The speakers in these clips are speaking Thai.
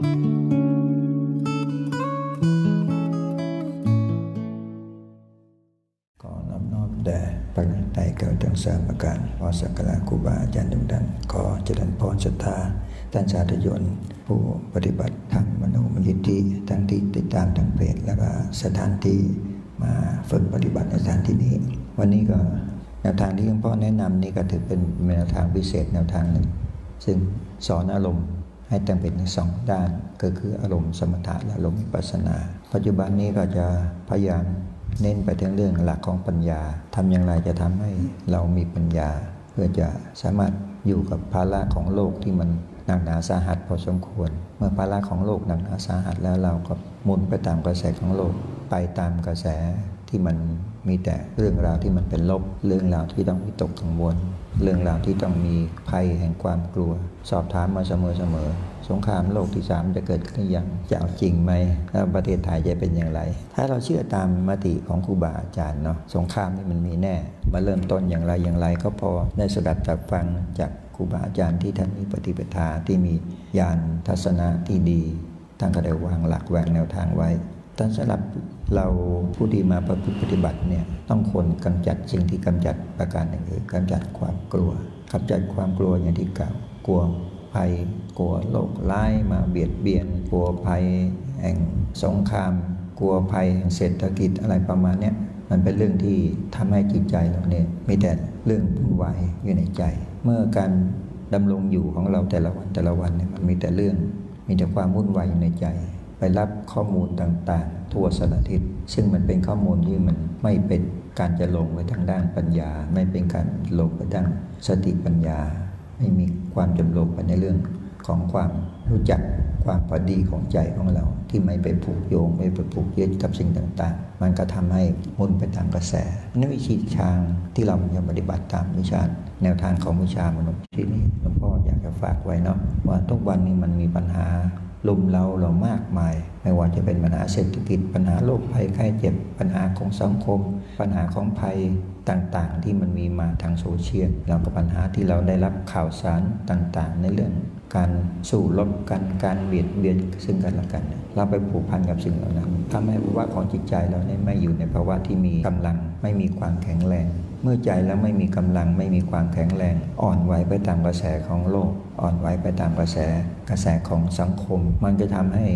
พระนัไตรเกิดทั้งสามประการขอสักการะครูบาอาจารย์ทุกท่านขอเจริญพรศรัทธาท่านสาธุชนผู้ปฏิบัติธรรมมโนมยิทธิทั้งที่ติดตามทางเพจแล้วก็สถานที่มาฝึกปฏิบัติในสถานที่นี้ วันนี้ก็แนวทางที่หลวงพ่อแนะนำนี่ก็ถือเป็นแนวทางพิเศษแนวทางหนึ่ง ซึ่งสอนอารมณ์ ให้แต่งเป็นทั้งสองด้านก็คืออารมณ์สมถะและอารมณ์วิปัสสนา ปัจจุบันนี้ก็จะพยายามเน้นไปทั้งเรื่องหลักของปัญญาทำอย่างไรจะทำให้เรามีปัญญา เพื่อจะสามารถอยู่กับภาระของโลกที่มันหนักหนาสาหัสพอสมควร เมื่อภาระของโลกหนักหนาสาหัสแล้วเราก็หมุนไปตามกระแสของโลก ไปตามกระแสที่มันมีแต่เรื่องราวที่มันเป็นลบ เรื่องราวที่ต้องวิตกกังวล เรื่องราวที่ต้องมีภัยแห่งความกลัว สอบถามมาเสมอๆสมอสงครามโลกที่สามจะเกิดขึ้นย่างจะเอาจริงไหมแล้วประเทศไทยจะเป็นอย่างไร ถ้าเราเชื่อตามมติของครูบาอาจารย์เนาะสงครามนี่มันมีแน่ มาเริ่มต้นอย่างไรอย่างไรก็พอได้สดับจากฟังจากครูบาอาจารย์ที่ท่านมีปฏิปทาที่มีญาณทัศนะที่ดีท่านก็ได้วางหลักวางแนวทางไว้ท่านสำหรับเราผู้ที่มาประพฤติปฏิบัติเนี่ยต้องคนกำจัดสิ่งที่กำจัดประการหนึ่งคือกำจัดความกลัวกำจัดความกลัวอย่างที่กล่าว กลัวภัย กลัวโรคร้ายมาเบียดเบียน กลัวภัยแห่งสงคราม กลัวภัยแห่งเศรษฐกิจอะไรประมาณเนี้ยมันเป็นเรื่องที่ทำให้จิตใจเราเนี่ยมีแต่เรื่องวุ่นวายอยู่ในใจ เมื่อการดำรงอยู่ของเราแต่ละวันแต่ละวันเนี่ยมันมีแต่เรื่อง มีแต่ความวุ่นวายอยู่ในใจ ไปรับข้อมูลต่างๆ ทั่วสารทิศซึ่งมันเป็นข้อมูลที่มันไม่เป็นการจะลงไปทางด้านปัญญา ไม่เป็นการลงไปด้านสติปัญญา ไม่มีความจำลงไปในเรื่องของความรู้จักความพอดีของใจของเรา ที่ไม่ไปผูกโยง ไม่ไปผูกยึดกับสิ่งต่างๆ มันก็ทำให้มุนไปตามกระแสนั่นวิธีทางที่เราจะปฏิบัติตามวิชา แนวทางของวิชามนุษย์ที่นี่หลวงพ่ออยากจะฝากไว้เนาะว่าทุกวันนี้มันมีปัญหา ลุมเราเรามากมาย ไม่ว่าจะเป็นปัญหาเศรษฐกิจ ปัญหาโรคภัยไข้เจ็บ ปัญหาของสังคม ปัญหาของภัยต่างๆ ที่มันมีมาทางโซเชียลแล้วก็ปัญหาที่เราได้รับข่าวสารต่างๆ ในเรื่องการสู้รบกันการเบียดเบียนซึ่งกันและกัน เราไปผูกพันกับสิ่งเหล่านั้นทำให้ภาวะของจิตใจเราเนี่ยไม่อยู่ในภาวะที่มีกำลังไม่มีความแข็งแรง เมื่อใจแล้วไม่มีกำลังไม่มีความแข็งแรง อ่อนไหวไปตามกระแสของโลก อ่อนไหวไปตามกระแสกระแสของสังคม มันจะทำให้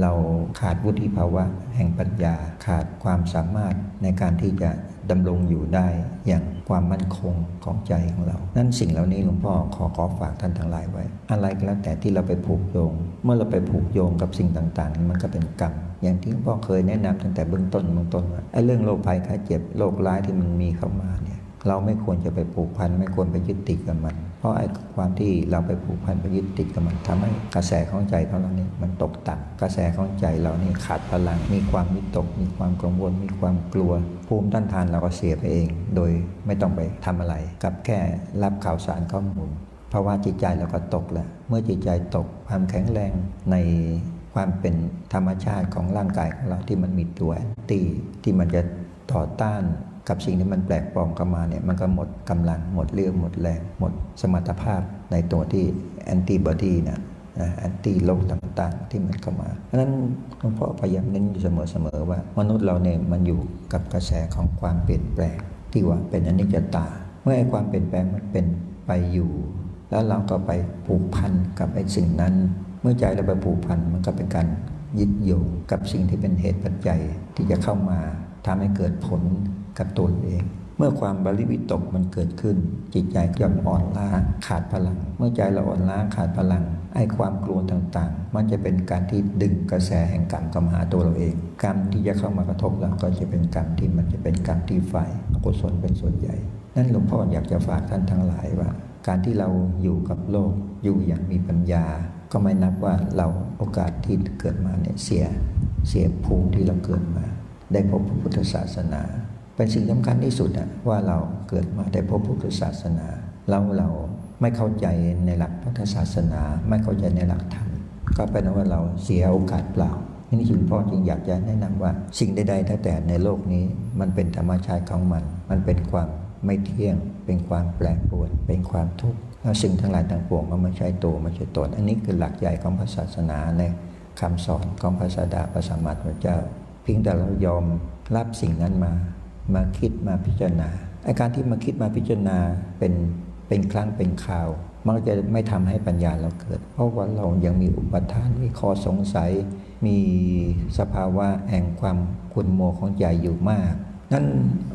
เราขาดวุฒิภาวะ แห่งปัญญา ขาดความสามารถในการที่จะ ดำรงอยู่ได้อย่างความมั่นคงของใจของเรา นั่นสิ่งเหล่านี้หลวงพ่อขอขอฝากท่านทั้งหลายไว้ อะไรก็แล้วแต่ที่เราไปผูกโยง เมื่อเราไปผูกโยงกับสิ่งต่างๆ มันก็เป็นกรรม อย่างที่หลวงพ่อเคยแนะนำตั้งแต่เบื้องต้นเบื้องต้นว่าไอ้เรื่องโรคภัยไข้เจ็บโรคร้ายที่มันมีเข้ามาเนี่ยเราไม่ควรจะไปผูกพันไม่ควรไปยึดติดกับมัน เพราะไอ้ความที่เราไปผูกพันไปยึดติดกับมันทำให้กระแสของใจของเราเนี่ยมันตกต่ำกระแสของใจเรานี่ขาดพลัง มีความวิตก มีความกังวล มีความกลัว ภูมิต้านทานเราก็เสียไปเอง โดยไม่ต้องไปทำอะไร กับแค่รับข่าวสารข้อมูลเพราะว่าจิตใจเราก็ตกแล้ว เมื่อจิตใจตกความแข็งแรงในความเป็นธรรมชาติของร่างกายของเราที่มันมีตัวตีที่มันจะต่อต้าน กับสิ่งที่มันแปลกปลอมเข้ามาเนี่ยมันก็หมดกำลังหมดเรื่องหมดแรง หมดสมรรถภาพในตัวที่แอนติบอดีนะแอนตี้โรคต่างๆ ที่มันเข้ามาเพราะฉะนั้นหลวงพ่อพยายามเน้นอยู่เสมอๆว่า มนุษย์เราเนี่ยมันอยู่กับกระแสของความเปลี่ยนแปลง ที่ว่าเป็นอนิจจตา เมื่อไอ้ความเปลี่ยนแปลงมันเป็นไปอยู่ แล้วเราก็ไปผูกพันกับไอ้สิ่งนั้น เมื่อใจเราไปผูกพันมันก็เป็นการยึดโยงกับสิ่งที่เป็นเหตุปัจจัยที่จะเข้ามาทำให้เกิดผล กับตนเอง เมื่อความบริวิตกมันเกิดขึ้น จิตใจย่อมอ่อนล้าขาดพลัง เมื่อใจเราอ่อนล้าขาดพลังไอ้ความกลัวต่างๆ มันจะเป็นการที่ดึงกระแสแห่งกรรมเข้ามหาตัวเราเอง กรรมที่จะเข้ามากระทบเราก็จะเป็นกรรมที่มันจะเป็นกรรมที่ฝ่ายอกุศลเป็นส่วนใหญ่ นั่นหลวงพ่ออยากจะฝากท่านทั้งหลายว่า การที่เราอยู่กับโลกอยู่อย่างมีปัญญา ก็ไม่นับว่าเราโอกาสที่เกิดมาเนี่ยเสียเสียภูมิที่เราเกิดมา ได้พบพระพุทธศาสนา เป็นสิ่งสำคัญที่สุดอะว่าเราเกิดมาได้พบพุทธศาสนา เราเราไม่เข้าใจในหลักพุทธศาสนา ไม่เข้าใจในหลักธรรมก็เป็นว่าเราเสียโอกาสเปล่านี่จึงพ่อจึงอยากจะแนะนำว่า สิ่งใดๆทั้งแต่ในโลกนี้ มันเป็นธรรมชาติของมัน มันเป็นความไม่เที่ยง เป็นความแปรปรวน เป็นความทุกข์แล้วสิ่งทั้งหลายต่างปวงก็ไม่ใช่ตัวไม่ใช่ตนอันนี้คือหลักใหญ่ของพระศาสนาในคำสอนของพระสาดาพระสัมมาสัมพุทธเจ้าเพียงแต่เรายอมรับสิ่งนั้นมา มาคิดมาพิจารณาอาการที่มาคิดมาพิจารณาเป็นเป็นครั้งเป็นคราว มันจะไม่ทำให้ปัญญาเราเกิด เพราะว่าเรายังมีอุปทานมีข้อสงสัย มีสภาวะแห่งความขุ่นโมของใจอยู่มากนั่น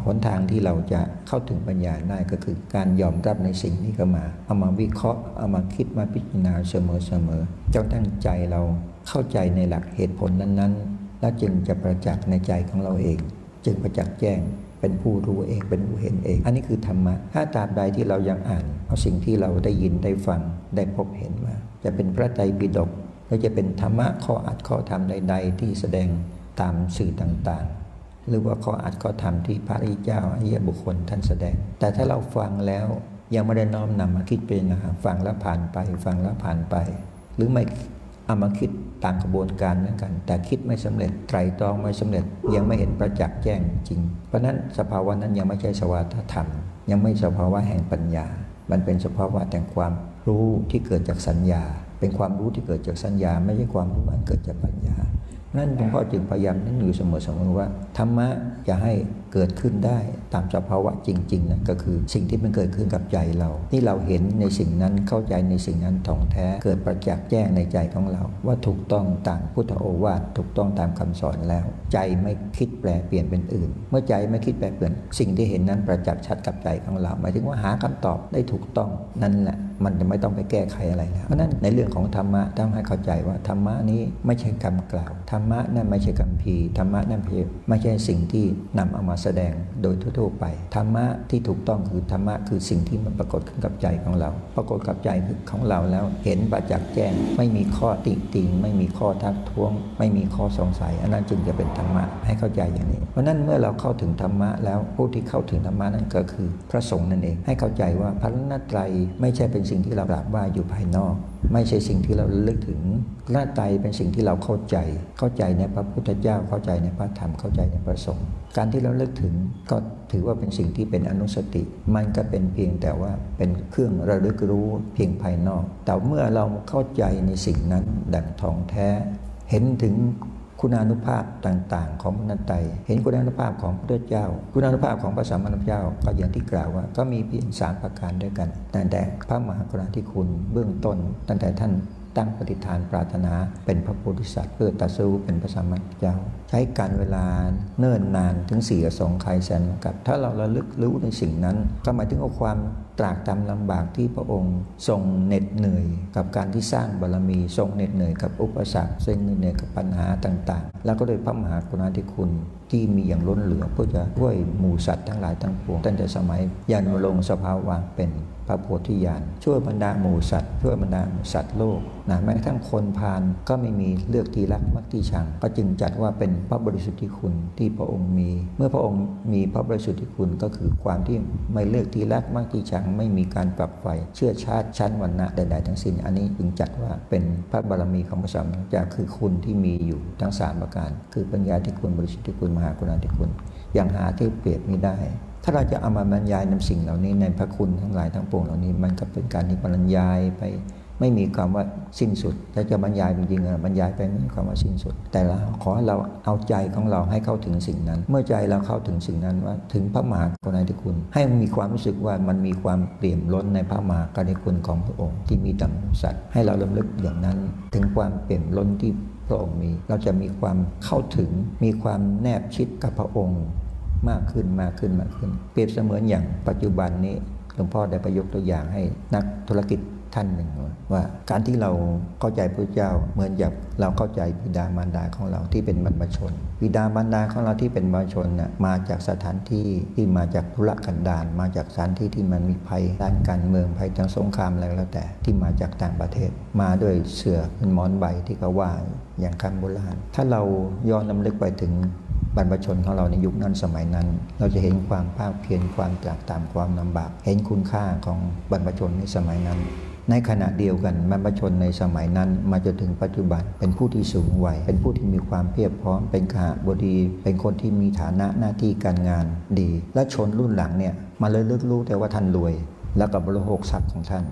หนทางที่เราจะเข้าถึงปัญญาได้ก็คือการยอมรับในสิ่งที่เข้ามา เอามาวิเคราะห์ เอามาคิดมาพิจารณาเสมอๆจนตั้งใจเราเข้าใจในหลักเหตุผลนั้นๆ แล้วจึงจะประจักษ์ในใจของเราเอง จึงประจักษ์แจ้งเป็นผู้รู้เองเป็นผู้เห็นเอง อันนี้คือธรรมะถ้าตราบใดที่เรายังอ่านเอาสิ่งที่เราได้ยินได้ฟังได้พบเห็นมา จะเป็นพระไตรปิฎกหรือจะเป็นธรรมะข้ออัดข้อธรรมใด ๆ ที่แสดงตามสื่อต่างๆ หรือว่าข้ออัดข้อธรรมที่พระริเจ้าอริยบุคคลท่านแสดง แต่ถ้าเราฟังแล้วยังไม่ได้น้อมนำมาคิดเป็นนะฟังแล้วผ่านไป ฟังแล้วผ่านไป หรือไม่เอามาคิด ตามกระบวนการเหมือนกัน แต่คิดไม่สำเร็จไตรตรองไม่สำเร็จยังไม่เห็นประจักษ์แจ้งจริง เพราะนั้นสภาวะนั้นยังไม่ใช่สวาทธรรม ยังไม่สภาวะแห่งปัญญา มันเป็นสภาวะแห่งความรู้ที่เกิดจากสัญญา เป็นความรู้ที่เกิดจากสัญญา ไม่ใช่ความรู้อันเกิดจากปัญญา นั่นหลวงพ่อจึงพยายามนั่นอยู่เสมอเสมอว่าธรรมะจะให้เกิดขึ้นได้ตามสภาวะจริงๆนะก็คือสิ่งที่มันเกิดขึ้นกับใจเรา ที่เราเห็นในสิ่งนั้นเข้าใจในสิ่งนั้นถ่องแท้เกิดประจักษ์แจ้งในใจของเรา ว่าถูกต้องตามพุทธโอวาทถูกต้องตามคำสอนแล้ว ใจไม่คิดแปลเปลี่ยนเป็นอื่น เมื่อใจไม่คิดแปลเปลี่ยน สิ่งที่เห็นนั้นประจักษ์ชัดกับใจของเรา หมายถึงว่าหาคำตอบได้ถูกต้องนั่นแหละ มันจะไม่ต้องไปแก้ไขอะไรแล้วเพราะนั้นในเรื่องของธรรมะต้องให้เข้าใจว่าธรรมะนี้ไม่ใช่คำกล่าวธรรมะนั่นไม่ใช่คำพีธรรมะนั่นไม่ใช่สิ่งที่นำเอามาแสดงโดยทั่วๆไปธรรมะที่ถูกต้องคือธรรมะคือสิ่งที่มันปรากฏขึ้นกับใจของเรา ปรากฏกับใจของเราแล้วเห็นประจักษ์แจ้ง ไม่มีข้อติติงไม่มีข้อทักท้วง ไม่มีข้อสงสัย อันนั้นจึงจะเป็นธรรมะให้เข้าใจอย่างนี้ เพราะนั้นเมื่อเราเข้าถึงธรรมะแล้วผู้ที่เข้าถึงธรรมะนั้นก็คือ พระสงฆ์นั่นเองให้เข้าใจว่าพระนัตไตรไม่ใช่เป็นสิ่งที่เรากราบไหว้อยู่ภายนอก ไม่ใช่สิ่งที่เราลึกถึงหน้าไตเป็นสิ่งที่เราเข้าใจ เข้าใจในพระพุทธเจ้าเข้าใจในพระธรรมเข้าใจในพระสงฆ์การที่เราเลิกถึงก็ถือว่าเป็นสิ่งที่เป็นอนุสติ มันก็เป็นเพียงแต่ว่าเป็นเครื่องระลึกรู้เพียงภายนอก แต่เมื่อเราเข้าใจในสิ่งนั้นดั่งทองแท้ เห็นถึง คุณานุภาพต่างๆ ของพระนันไตเห็นคุณานุภาพของพระพุทธเจ้า คุณานุภาพของพระสัมมาสัมพุทธเจ้าก็อย่างที่กล่าวว่า ก็มีเพียงสามประการด้วยกันแต่แต่พระมหากรุณาธิคุณเบื้องต้นตั้งแต่ท่าน ตั้งปฏิฐานปรารถนาเป็นพระโพธิสัตว์เพื่อตัดสู้เป็นพระสัมมาสัมพุทธเจ้า ใช้การเวลาเนิ่นนานถึงสี่สองไคแสนกับ ถ้าเราระลึกรู้ในสิ่งนั้น ก็หมายถึงเอาความตรากตรำลำบากที่พระองค์ทรงเหน็ดเหนื่อย กับการที่สร้างบารมีทรงเหน็ดเหนื่อยกับอุปสรรคทรงเหน็ดเหนื่อยกับปัญหาต่างๆ แล้วก็โดยพระมหากรุณาธิคุณที่มีอย่างล้นเหลือเพื่อจะช่วยหมู่สัตว์ทั้งหลายทั้งปวงตั้งแต่สมัยยานลงสภาวะเป็น ระโพธิญาณช่วยบรรดาหมูสัตว์ช่วยบรรดาสัตว์โลกนะแม้กระทั่งคนพานก็ไม่มีเลือกที่รักมักที่ชัง ก็จึงจัดว่าเป็นพระบริสุทธิคุณที่พระองค์มี เมื่อพระองค์มีพระบริสุทธิคุณก็คือความที่ไม่เลือกที่รักมักที่ชัง ไม่มีการปรับไฟเชื่อชาติชั้นวรรณะใดๆทั้งสิ้น อันนี้จึงจัดว่าเป็นพระบารมีของพระสัมมาสัมพุทธเจ้าคือคุณที่มีอยู่ทั้ง3ประการ คือปัญญาที่คุณบริสุทธิคุณมหากรุณาธิคุณอย่างหาที่เปรียบไม่ได้ ถ้าเราจะเอามาบรรยายนำสิ่งเหล่านี้ในพระคุณทั้งหลายทั้งปวงเหล่านี้ มันก็เป็นการที่บรรยายไป ไม่มีคำว่าสิ้นสุดถ้าจะบรรยายจริงๆบรรยายไปไม่มีคำว่าสิ้นสุด แต่เราขอเราเอาใจของเราให้เข้าถึงสิ่งนั้น เมื่อใจเราเข้าถึงสิ่งนั้นว่าถึงพระมหากรุณาธิคุณ ให้มีความรู้สึกว่ามันมีความเปี่ยมล้นในพระมหากรุณาธิคุณของพระองค์ ที่มีต่ำสัตว์ให้เราลำลึกอย่างนั้น ถึงความเปี่ยมล้นที่พระองค์มี เราจะมีความเข้าถึง มีความแนบชิดกับพระองค์ มากขึ้นมากขึ้นมากขึ้น เปรียบเสมือนอย่างปัจจุบันนี้หลวงพ่อได้ประยกตัวอย่างให้นักธุรกิจท่านหนึ่งว่าการที่เราเข้าใจพระเจ้าเหมือนอย่างเราเข้าใจบิดามารดาของเราที่เป็นบรรพชนบิดามารดาของเราที่เป็นบรรพชนน่ะมาจากสถานที่ที่มาจากธุรกันดารมาจากสถานที่ที่มันมีภัยด้านการเมืองภัยทางสงครามอะไรแล้วแต่ที่มาจากต่างประเทศ มาด้วยเสือเป็นมอนใบที่เขาว่าอย่างคำโบราณถ้าเราย้อนนำลึกไปถึง บรรพชนของเราในยุคนั้นสมัยนั้น เราจะเห็นความภาคเพียรความจากตามความลำบาก เห็นคุณค่าของบรรพชนในสมัยนั้น ในขณะเดียวกันบรรพชนในสมัยนั้น มาจนถึงปัจจุบันเป็นผู้ที่สูงวัยเป็นผู้ที่มีความเพียบพร้อม เป็นขาบดี เป็นคนที่มีฐานะหน้าที่การงานดี และชนรุ่นหลังเนี่ยมาเลยเลือกรู้แต่ว่าท่านรวย แล้วกับบริโภคทรัพย์ของท่าน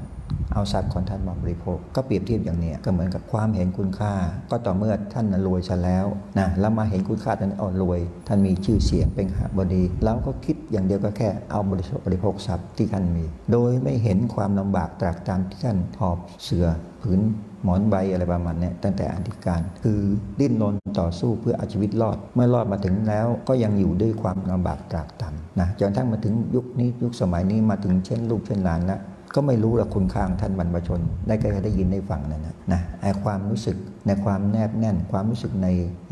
เอาทรัพย์ของท่านมาบริโภค ก็เปรียบเทียบอย่างนี้ก็เหมือนกับความเห็นคุณค่า ก็ต่อเมื่อท่านรวยซะแล้วนะแล้วมาเห็นคุณค่าท่านอ๋อนรวย ท่านมีชื่อเสียงเป็นหาบดีเราก็คิดอย่างเดียวก็แค่เอาบริโภคบริโภคทรัพย์ที่ท่านมี โดยไม่เห็นความลำบากตรากตรำที่ท่านหอบเสือผืนหมอนใบอะไรประมาณนี้ตั้งแต่อธิการ คือดิ้นรนต่อสู้เพื่อเอาชีวิตรอด เมื่อรอดมาถึงแล้วก็ยังอยู่ด้วยความลำบากตรากตรำนะจนทั้งมาถึงยุคนี้ยุคสมัยนี้มาถึงเช่นลูกเช่นหลานแล้ว ก็ไม่รู้ละคุณค่างท่านบรรพชน ได้แค่ได้ยินได้ฟังนั่นนะนะไอความรู้สึกในความแนบแน่น ความรู้สึกใน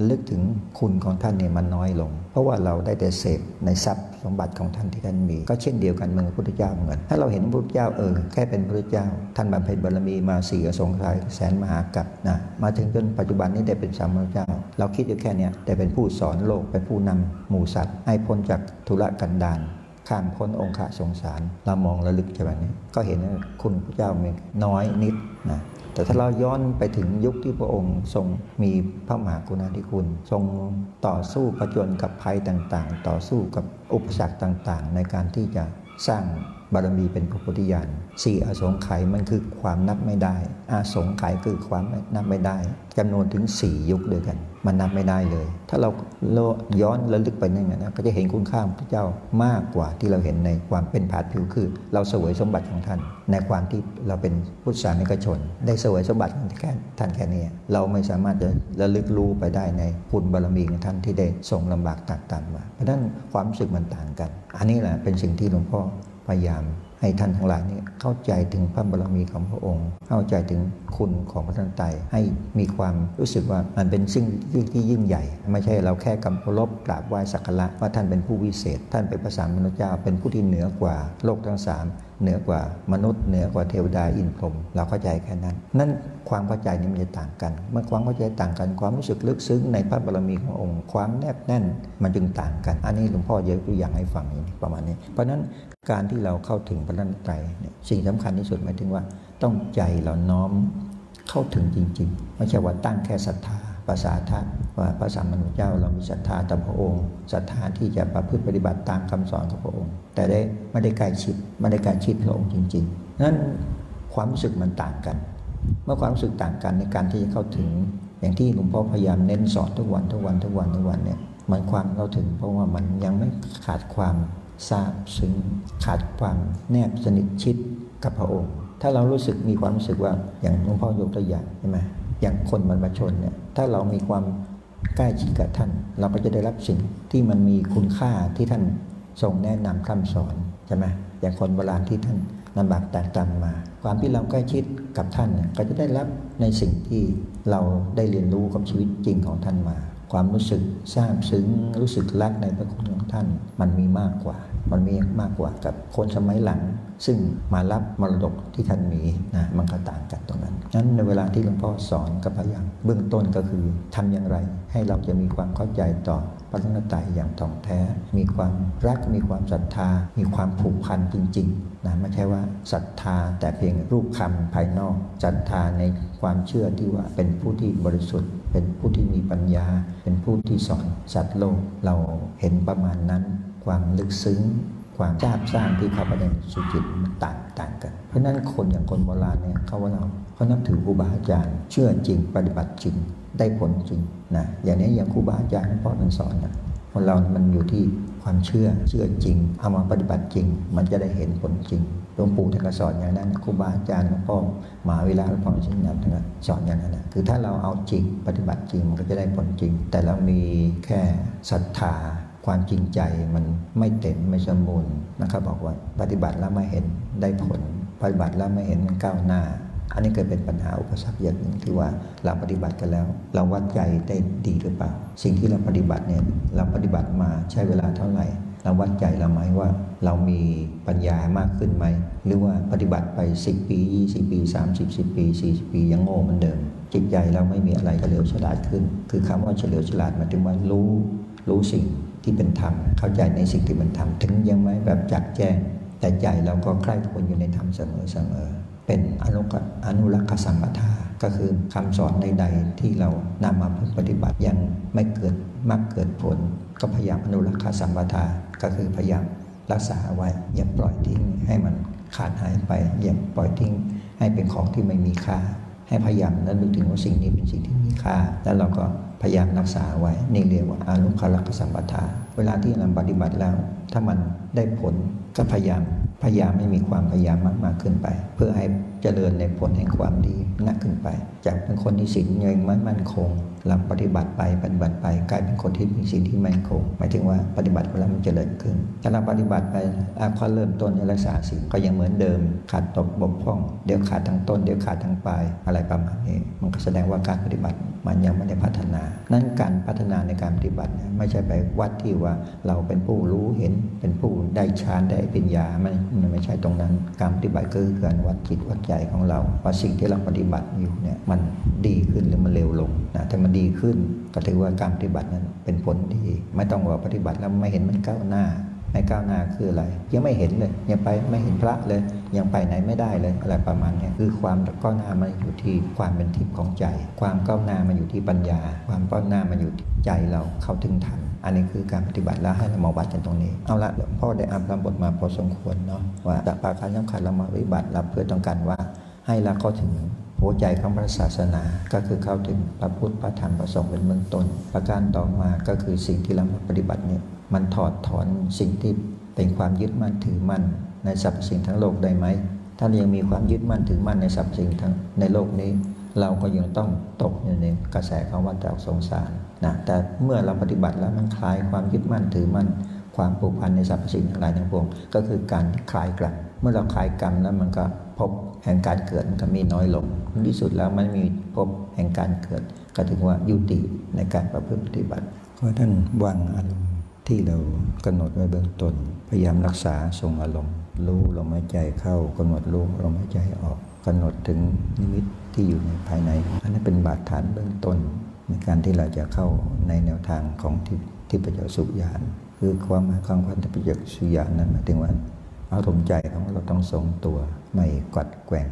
ลึกถึงคุณของท่านเนี่ยมันน้อยลง เพราะว่าเราได้แต่เสพในทรัพย์สมบัติของท่านที่ท่านมี ก็เช่นเดียวกันเมืองพุทธเจ้าเหมือนถ้าเราเห็นพระพุทธเจ้าเออแค่เป็นพระพุทธเจ้า ท่านบำเพ็ญบารมีมาสี่อสงไขยแสนมหากัปนะมาถึงจนปัจจุบันนี้ได้เป็นสามพระเจ้า เราคิดอยู่แค่เนี้ยได้เป็นผู้สอนโลกเป็นผู้นำหมู่สัตว์ให้พ้นจากธุระกันดาร ข้ามพ้นองค์ขะสงสารเรามองระลึกใช่ไหมนี้ ก็เห็นว่าคุณพระเจ้ามีน้อยนิดนะแต่ถ้าเราย้อนไปถึงยุคที่พระองค์ทรงมีพระมหากรุณาธิคุณ ทรงต่อสู้ประจนกับภัยต่างๆ ต่อสู้กับอุปสรรคต่างๆ ในการที่จะสร้าง บารมีเป็นพระพุทธญาณสี่อสงไขยมันคือความนับไม่ได้ อาสงไขยคือความนับไม่ได้จำนวนถึงสี่ยุคเดียวกัน มันนับไม่ได้เลย ถ้าเราย้อนระลึกไปนั่นนะก็จะเห็นคุณค่าของพระเจ้ามากกว่าที่เราเห็นในความเป็นผาดผิวคือ เราสวยสมบัติของท่าน ในความที่เราเป็นพุทธศาสนิกชน ได้สวยสมบัติของท่านแค่นี้เราไม่สามารถจะระลึกรู้ไปได้ในคุณบารมีของท่านที่ได้ทรงลำบากตักตามมาเพราะฉะนั้นความรู้สึกมันต่างกัน อันนี้แหละเป็นสิ่งที่หลวงพ่อ พยายามให้ท่านทั้งหลายนี่เข้าใจถึงพระบารมีของพระองค์ เข้าใจถึงคุณของพระท่านไตให้มีความรู้สึกว่ามันเป็นสิ่งที่ยิ่งใหญ่ ไม่ใช่เราแค่กำเคารพกราบไหว้สักการะว่าท่านเป็นผู้วิเศษ ท่านเป็นภาษามนุษย์เจ้าเป็นผู้ที่เหนือกว่าโลกทั้งสามเหนือกว่ามนุษย์เหนือกว่าเทวดาอินพรหมเราเข้าใจแค่นั้น นั่นความเข้าใจนี้มันจะต่างกัน เมื่อความเข้าใจต่างกันความรู้สึกลึกซึ้งในพระบารมีขององค์ ความแนบแน่นมันจึงต่างกัน อันนี้หลวงพ่อเยอะตัวอย่างให้ฟังประมาณนี้ เพราะนั้น การที่เราเข้าถึงพระนันตรัยสิ่งสำคัญที่สุดหมายถึงว่า ต้องใจเราน้อมเข้าถึงจริง ๆ ไม่ใช่ว่าตั้งแค่ศรัทธาภาษาทะว่าพระสัมมาสัมพุทธเจ้าเรามีศรัทธาต่อพระองค์ศรัทธาที่จะประพฤติปฏิบัติตามคำสอนของพระองค์ แต่ได้ไม่ได้ใกล้ชิดไม่ได้ใกล้ชิดพระองค์จริงๆนั้นความรู้สึกมันต่างกัน เมื่อความรู้สึกต่างกันในการที่จะเข้าถึง อย่างที่หลวงพ่อพยายามเน้นสอนทุกวันทุกวันทุกวันทุกวันเนี่ยมันความเข้าถึงเพราะว่ามันยังไม่ขาดความ ทราบซึ้งขาดความแนบสนิทชิดกับพระองค์ ถ้าเรารู้สึกมีความรู้สึกว่าอย่างหลวงพ่อยกตัวอย่างใช่ไหมอย่างคนบรรพชนเนี่ยถ้าเรามีความใกล้ชิดกับท่าน เราก็จะได้รับสิ่งที่มันมีคุณค่าที่ท่านทรงแนะนำคำสอนใช่ไหมอย่างคนโบราณที่ท่านนำบักแตกตามมา ความที่เราใกล้ชิดกับท่านก็จะได้รับในสิ่งที่เราได้เรียนรู้กับชีวิตจริงของท่านมา ความรู้สึกทราบซึ้งรู้สึกรักในพระคุณของท่านมันมีมากกว่า มันมีมากกว่ากับคนสมัยหลัง ซึ่งมารับมรดกที่ท่านมีนะมันก็ต่างกันตรงนั้นนั้นในเวลาที่หลวงพ่อสอนกับพยังเบื้องต้นก็คือทำอย่างไร ให้เราจะมีความเข้าใจต่อพระรัตนตรัยอย่างท่องแท้ มีความรักมีความศรัทธา มีความผูกพันจริงๆนะไม่ใช่ว่าศรัทธาแต่เพียงรูปคำภายนอกศรัทธาในความเชื่อที่ว่าเป็นผู้ที่บริสุทธิ์ เป็นผู้ที่มีปัญญา เป็นผู้ที่สอนสัตว์โลกเราเห็นประมาณนั้น ความลึกซึ้ง ความทราบสร้างที่เข้าไปในสุจิตมันต่างต่างกัน เพราะนั้นคนอย่างคนโบราณเนี่ยเขาว่าเราเขานับถือครูบาอาจารย์ เชื่อจริงปฏิบัติจริงได้ผลจริงนะอย่างนี้อย่างครูบาอาจารย์พ่อท่านสอนนะคนเรา มันอยู่ที่ความเชื่อเชื่อจริง เอามาปฏิบัติจริง มันจะได้เห็นผลจริงหลวงปู่ท่านก็สอนอย่างนั้นครูบาอาจารย์หลวงพ่อมหาวิลาหลวงพ่อชินยันท่านก็สอนอย่างนั้นนะคือถ้าเราเอาจริงปฏิบัติจริงมันก็จะได้ผลจริง แต่เรามีแค่ศรัทธา ความจริงใจมันไม่เต็มไม่สมบูรณ์นะครับ บอกว่าปฏิบัติแล้วไม่เห็นได้ผล ปฏิบัติแล้วไม่เห็นมันก้าวหน้า อันนี้เกิดเป็นปัญหาอุปสรรคอย่างหนึ่งที่ว่าเราปฏิบัติกันแล้ว เราวัดใจได้ดีหรือเปล่า สิ่งที่เราปฏิบัติเนี่ยเราปฏิบัติมาใช้เวลาเท่าไหร่เราวัดใจเราไหมว่าเรามีปัญญามากขึ้นไหม หรือว่าปฏิบัติไป 10 ปี 20 ปี 30 10 ปี 40 ปียังโง่เหมือนเดิม จิตใจเราไม่มีอะไรเฉลียวฉลาดขึ้น คือคำว่าเฉลียวฉลาดหมายถึงว่ารู้รู้สิ่ง ที่เป็นธรรมเข้าใจในสิ่งที่เป็นธรรมถึงยังไม่แบบจักแจ้งแต่ใจเราก็ใคร่ควรอยู่ในธรรมเสมอเสมอเป็นอนุอนุรักษสัมปทา ก็คือคำสอนใดๆที่เรานำมาปฏิบัติยังไม่เกิดมากเกิดผล ก็พยายามอนุรักษสัมปทา ก็คือพยายามรักษาไว้ อย่าปล่อยทิ้งให้มันขาดหายไป อย่าปล่อยทิ้งให้เป็นของที่ไม่มีค่า ให้พยายามแล้นึกถึงว่าสิ่งนี้เป็นสิ่งที่มีค่า แล้วเราก็ พยายามรักษาไว้ นี่เรียกว่าอานุคารักสัมปทา เวลาที่เราปฏิบัติแล้ว ถ้ามันได้ผลก็พยายามพยายามให้มีความพยายามมากมากขึ้นไป เพื่อให้ เจริญในผลแห่งความดีนักขึ้นไป จากเป็นคนที่ศีลยังมั่นมั่นคงหลังปฏิบัติไปปฏิบัติไปกลายเป็นคนที่มีศีลที่มั่นคงหมายถึงว่าปฏิบัติแล้วมันเจริญขึ้น ถ้าเราปฏิบัติไปอาข้อเริ่มต้นในรักษาศีลก็ยังเหมือนเดิม ขาดตกบกพร่อง เดี๋ยวขาดทั้งต้นเดี๋ยวขาดทั้งปลายอะไรประมาณนี้ มันก็แสดงว่าการปฏิบัติมันยังไม่ได้พัฒนา นั้นการพัฒนาในการปฏิบัติไม่ใช่ไปวัดที่ว่าเราเป็นผู้รู้เห็นเป็นผู้ได้ฌานได้ปัญญามันมันไม่ใช่ตรงนั้น การปฏิบัติคือการวัดจิตวัดใจของเราว่าสิ่งที่เราปฏิบัติอยู่เนี่ยมันดีขึ้นหรือมันเร็วลงนะถ้ามันดีขึ้นก็ถือว่าการปฏิบัตินั้นเป็นผลดี ไม่ต้องว่าปฏิบัติแล้วไม่เห็นมันก้าวหน้า ไม่ก้าวหน้าคืออะไร ยังไม่เห็นเลยยังไปไม่เห็นพระเลย ยังไปไหนไม่ได้เลยอะไรประมาณนี้คือความก้าวหน้ามันอยู่ที่ความเป็นทิพย์ของใจ ความก้าวหน้ามันอยู่ที่ปัญญา ความก้าวหน้ามันอยู่ใจเราเข้าถึงธรรมอันนี้คือการปฏิบัติแล้วให้เรามาวัดกันตรงนี้ เอาละหลวงพ่อได้อ่านพระบทมาพอสมควรเนาะว่าแต่ปาการสำคัญเรามาปฏิบัติเราเพื่อต้องการว่าให้เราเข้าถึง หัวใจของพระศาสนาก็คือเข้าถึงพระพุทธพระธรรมพระสงฆ์เป็นเบื้องต้น ประการต่อมาก็คือสิ่งที่เราปฏิบัติเนี่ยมันถอดถอนสิ่งที่เป็นความยึดมั่นถือมั่นในสรรพสิ่งทั้งโลกได้ไหม ถ้ายังมีความยึดมั่นถือมั่นในสรรพสิ่งทั้งในโลกนี้ เราก็ยังต้องตกอยู่ในกระแสของวัฏจักรสงสารนะแต่เมื่อเราปฏิบัติแล้วมันคลายความยึดมั่นถือมั่นความผูกพันในสรรพสิ่งทั้งหลายทั้งปวงก็คือการคลายกรรมเมื่อเราคลายกรรมแล้วมันก็ พบแห่งการเกิดมันก็มีน้อยลงที่สุดแล้วมันมีพบแห่งการเกิด ก็ถึงว่ายุติในการประพฤติปฏิบัติเพราะท่านวางอารมณ์ที่เรากำหนดไว้เบื้องต้นพยายามรักษาทรงอารมณ์ รู้ลมหายใจเข้ากำหนดรู้ลมหายใจออกกำหนดถึงนิมิตที่อยู่ในภายในอันนั้นเป็นบาดฐานเบื้องต้น ในการที่เราจะเข้าในแนวทางของที่ที่ประจักษ์สุญญาณคือความหมายของพันธประจักษ์สุญญาณนั้นหมายถึงว่า อารมณ์ใจของเราต้องทรงตัวไม่กัดแกว่ง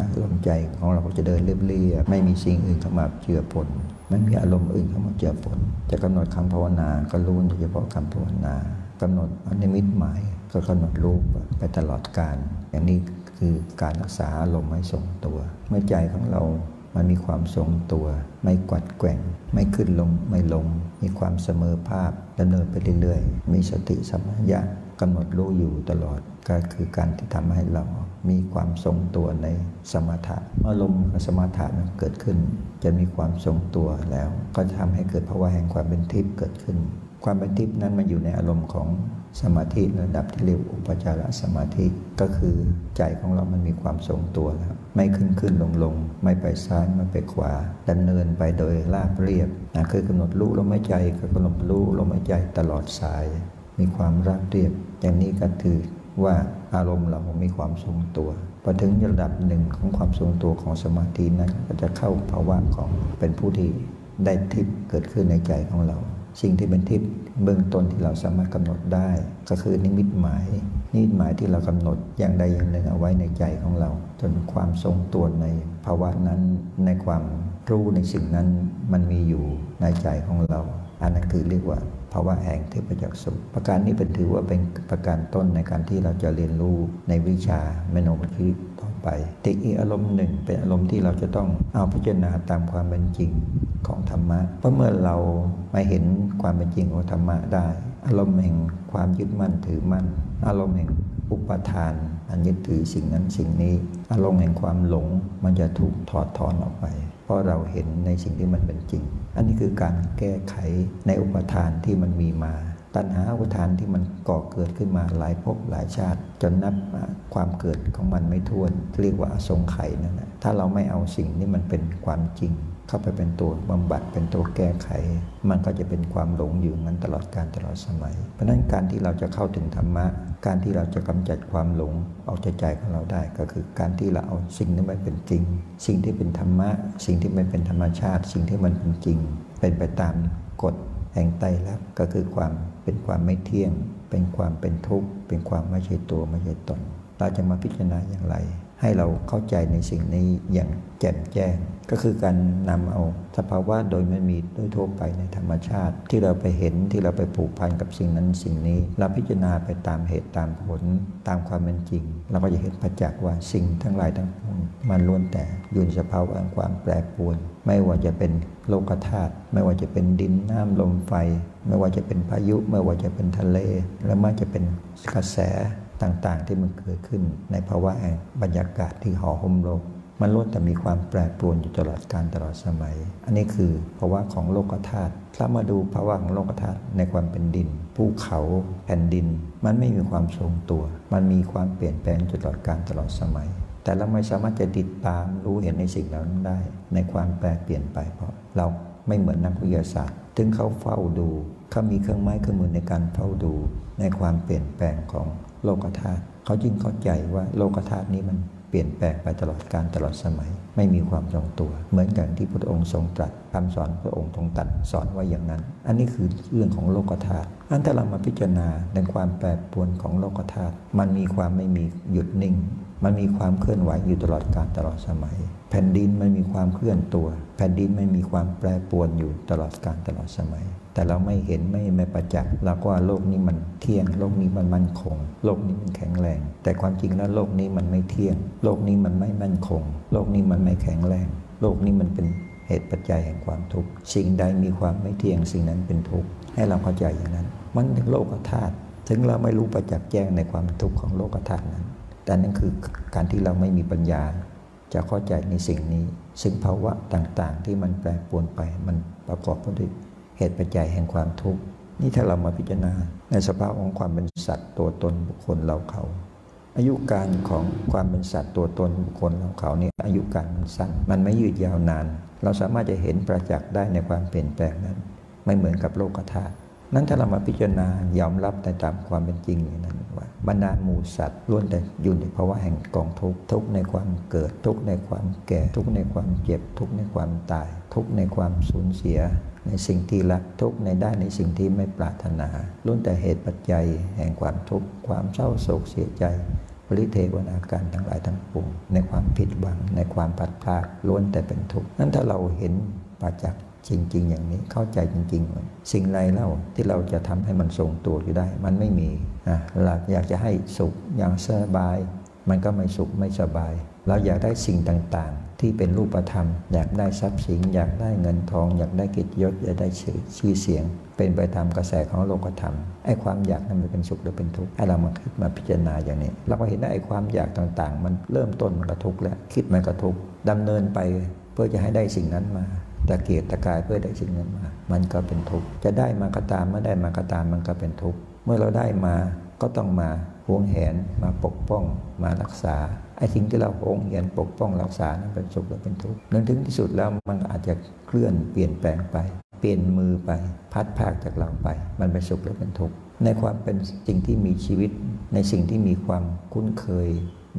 อารมณ์ใจของเราก็จะเดินเรียบๆไม่มีสิ่งอื่นเข้ามาเจือปนไม่มีอารมณ์อื่นเข้ามาเจือปนจะกำหนดคำภาวนาก็รู้โดยเฉพาะคำภาวนากำหนดอนิมิตหมายก็กำหนดรูปไปตลอดการ อย่างนี้คือการรักษาอารมณ์ให้ทรงตัว เมื่อใจของเรา มันมีความทรงตัว ไม่กัดแกว่ง ไม่ขึ้นลงไม่ลง มีความเสมอภาพดำเนินไปเรื่อยๆ มีสติสัมปชัญญะ กำหนดรู้อยู่ตลอดก็คือการที่ทำให้เรามีความทรงตัวในสมถะเมื่อลมกับสมถะมันเกิดขึ้น จะมีความทรงตัวแล้ว ก็จะทำให้เกิดภาวะแห่งความเป็นทิพย์เกิดขึ้น ความเป็นทิพย์นั้นมันอยู่ในอารมณ์ของสมาธิระดับที่เรียกอุปจารสมาธิก็คือใจของเรามันมีความทรงตัวแล้ว ไม่ขึ้นขึ้นลงลงไม่ไปซ้าย ไม่ไปขวาดำเนินไปโดยราบเรียบนะคือกำหนดรู้ลมหายใจก็กำหนดรู้ลมหายใจตลอดสาย มีความราบเรียบ อย่างนี้ก็คือว่าอารมณ์เรามีความทรงตัวพอถึงระดับหนึ่งของความทรงตัวของสมาธินั้นก็จะเข้าภาวะของเป็นผู้ที่ได้ทิพย์เกิดขึ้นในใจของเรา สิ่งที่เป็นทิพย์เบื้องต้นที่เราสามารถกำหนดได้ ก็คือนิมิตหมาย นิมิตหมายที่เรากำหนดอย่างใดอย่างหนึ่งเอาไว้ในใจของเรา จนความทรงตัวในภาวะนั้นในความรู้ในสิ่งนั้นมันมีอยู่ในใจของเรา อันนั้นคือเรียกว่าภาวะแห่งเทพจักสุประการนี้เป็นถือว่าเป็นประการต้นในการที่เราจะเรียนรู้ในวิชาเมโนปธิต่อไปต่อีอารมณ์หนึ่งเป็นอารมณ์ที่เราจะต้องเอาพิจารณาตามความเป็นจริงของธรรมะ เพราะเมื่อเรามาเห็นความเป็นจริงของธรรมะได้ อารมณ์แห่งความยึดมั่นถือมั่น อารมณ์แห่งอุปทาน อันยึดถือสิ่งนั้นสิ่งนี้ อารมณ์แห่งความหลงมันจะถูกถอดถอนออกไป เพราะเราเห็นในสิ่งที่มันเป็นจริง อันนี้คือการแก้ไขในอุปทานที่มันมีมา ตัณหาอุปทานที่มันก่อเกิดขึ้นมาหลายภพหลายชาติ จนนับความเกิดของมันไม่ท้วน เรียกว่าอสงไขยนั่นแหละถ้าเราไม่เอาสิ่งนี้มันเป็นความจริง เข้าไปเป็นตัวบำบัดเป็นตัวแก้ไข มันก็จะเป็นความหลงอยู่นั้นตลอดการตลอดสมัย เพราะนั้นการที่เราจะเข้าถึงธรรมะ การที่เราจะกำจัดความหลงเออกจใจของเราได้ ก็คือการที่เราเอาสิ่งที่ไม่เป็นจริง สิ่งที่เป็นธรรมะ สิ่งที่ไม่เป็นธรรมชาติ สิ่งที่มันเป็นจริง เป็นไปตามกฎแห่งไตรลักษณ์ก็คือความเป็นความไม่เที่ยง เป็นความเป็นทุกข์เป็นความไม่ใช่ตัวไม่ใช่ตนเราจะมาพิจารณาอย่างไร ให้เราเข้าใจในสิ่งนี้อย่างแจ่มแจ้ง ก็คือการนำเอาสภาวะโดยไม่มีโดยทั่วไปในธรรมชาติ ที่เราไปเห็นที่เราไปผูกพันกับสิ่งนั้นสิ่งนี้ เราพิจารณาไปตามเหตุตามผล ตามความเป็นจริง เราก็จะเห็นประจักษ์ว่าสิ่งทั้งหลายทั้งปวงมันล้วนแต่อยู่ในสภาวะความแปรปรวน ไม่ว่าจะเป็นโลกธาตุไม่ว่าจะเป็นดินน้ำลมไฟ ไม่ว่าจะเป็นพายุ ไม่ว่าจะเป็นทะเล และไม่ว่าจะเป็นกระแส ต่างๆ ที่มันเกิดขึ้น ในภาวะแห่งบรรยากาศที่ห่อหุ้มโลก มันล้วนแต่มีความแปรปรวนอยู่ตลอดการตลอดสมัย อันนี้คือภาวะของโลกธาตุถ้ามาดูภาวะของโลกธาตุในความเป็นดิน ภูเขาแผ่นดิน มันไม่มีความทรงตัว มันมีความเปลี่ยนแปลงตลอดการตลอดสมัย แต่เราไม่สามารถจะติดตามรู้เห็นในสิ่งเหล่านั้นได้ ในความแปรเปลี่ยนไปเพราะเราไม่เหมือนนักวิทยาศาสตร์ถึงเขาเฝ้าดูเขามีเครื่องไม้เครื่องมือในการเฝ้าดูในความเปลี่ยนแปลงของ โลกธาตุเขาจึงเข้าใจว่าโลกธาตุนี้มันเปลี่ยนแปลงไปตลอดการตลอดสมัย ไม่มีความทรงตัว เหมือนอย่างที่พระองค์ทรงตรัสคำสอนพระองค์ทรงตรัสสอนไว้อย่างนั้น อันนี้คือเรื่องของโลกธาตุอันถ้าเรามาพิจารณาในความแปรปรวนของโลกธาตุมันมีความไม่มีหยุดนิ่ง มันมีความเคลื่อนไหวอยู่ตลอดการตลอดสมัย แผ่นดินมันมีความเคลื่อนตัว แผ่นดินไม่มีความแปรปรวนอยู่ตลอดการตลอดสมัย แต่เราไม่เห็นไม่ไม่ประจักษ์เราก็ว่าโลกนี้มันเที่ยง โลกนี้มันมั่นคง โลกนี้มันแข็งแรง แต่ความจริงแล้วโลกนี้มันไม่เที่ยง โลกนี้มันไม่มั่นคง โลกนี้มันไม่แข็งแรง โลกนี้มันเป็นเหตุปัจจัยแห่งความทุกข์สิ่งใดมีความไม่เที่ยงสิ่งนั้นเป็นทุกข์ให้เราเข้าใจอย่างนั้น มันถึงโลกธาตุถึงเราไม่รู้ประจักษ์แจ้งในความทุกข์ของโลกธาตุนั้น แต่นั่นคือการที่เราไม่มีปัญญา จะเข้าใจในสิ่งนี้ ซึ่งภาวะต่างๆ ที่มันแปรปรวนไปมันประกอบไปด้วย เหตุปัจจัยแห่งความทุกข์นี่ถ้าเรามาพิจารณาในสภาพของความเป็นสัตว์ตัวตนบุคคลเราเขา อายุการของความเป็นสัตว์ตัวตนบุคคลเราเขานี่อายุการมันสั้นมันไม่ยืดยาวนาน เราสามารถจะเห็นประจักษ์ได้ในความเปลี่ยนแปลงนั้น ไม่เหมือนกับโลกธาตุนั้นถ้าเรามาพิจารณายอมรับในตามความเป็นจริงอย่างนั้นว่าบรรดาหมู่สัตว์ล้วนแต่อยู่ในภาวะแห่งกองทุกข์ทุกข์ในความเกิดทุกข์ในความแก่ทุกข์ในความเจ็บทุกข์ในความตาย ทุกข์ในความสูญเสีย ในสิ่งที่รักทุกในได้ในสิ่งที่ไม่ปรารถนาล้วนแต่เหตุปัจจัย แห่งความทุกข์ความเศร้าโศกเสียใจปริเทวนาการทั้งหลายทั้งปวงในความผิดหวังในความพัดพลาดล้วนแต่เป็นทุกข์นั้นถ้าเราเห็นประจักษ์จริง ๆ อย่างนี้เข้าใจจริงๆ สิ่งไรเล่าที่เราจะทำให้มันทรงตัวอยู่ได้ มันไม่มีนะเราอยากจะให้สุขอย่างสบาย มันก็ไม่สุขไม่สบาย เราอยากได้สิ่งต่างๆ ที่เป็นรูปธรรม อยากได้ทรัพย์สินอยากได้เงินทอง อยากได้กิจยศอยากได้ชื่อชื่อเสียง เป็นไปตามกระแสของโลกธรรมไอ้ความอยากนั้นมันเป็นสุขหรือเป็นทุกข์ให้เรามาคิดมาพิจารณาอย่างนี้ เราก็เห็นได้ไอ้ความอยากต่างๆ มันเริ่มต้นมันก็ทุกข์แล้วคิดมันก็ทุกข์ดำเนินไปเพื่อจะให้ได้สิ่งนั้นมาตะเกียกตะกายเพื่อได้สิ่งนั้นมา มันก็เป็นทุกข์จะได้มาก็ตามไม่ได้มาก็ตามมันก็เป็นทุกข์เมื่อเราได้มาก็ต้องมาหวงแหนมาปกป้องมารักษา ไอ้สิ่งที่เราหวงแหนปกป้องรักษานั้นเป็นสุขหรือเป็นทุกข์นั่นถึงที่สุดแล้วมันอาจจะเคลื่อนเปลี่ยนแปลงไป เปลี่ยนมือไป พัดพากจากเราไป มันเป็นสุขหรือเป็นทุกข์ในความเป็นสิ่งที่มีชีวิต ในสิ่งที่มีความคุ้นเคย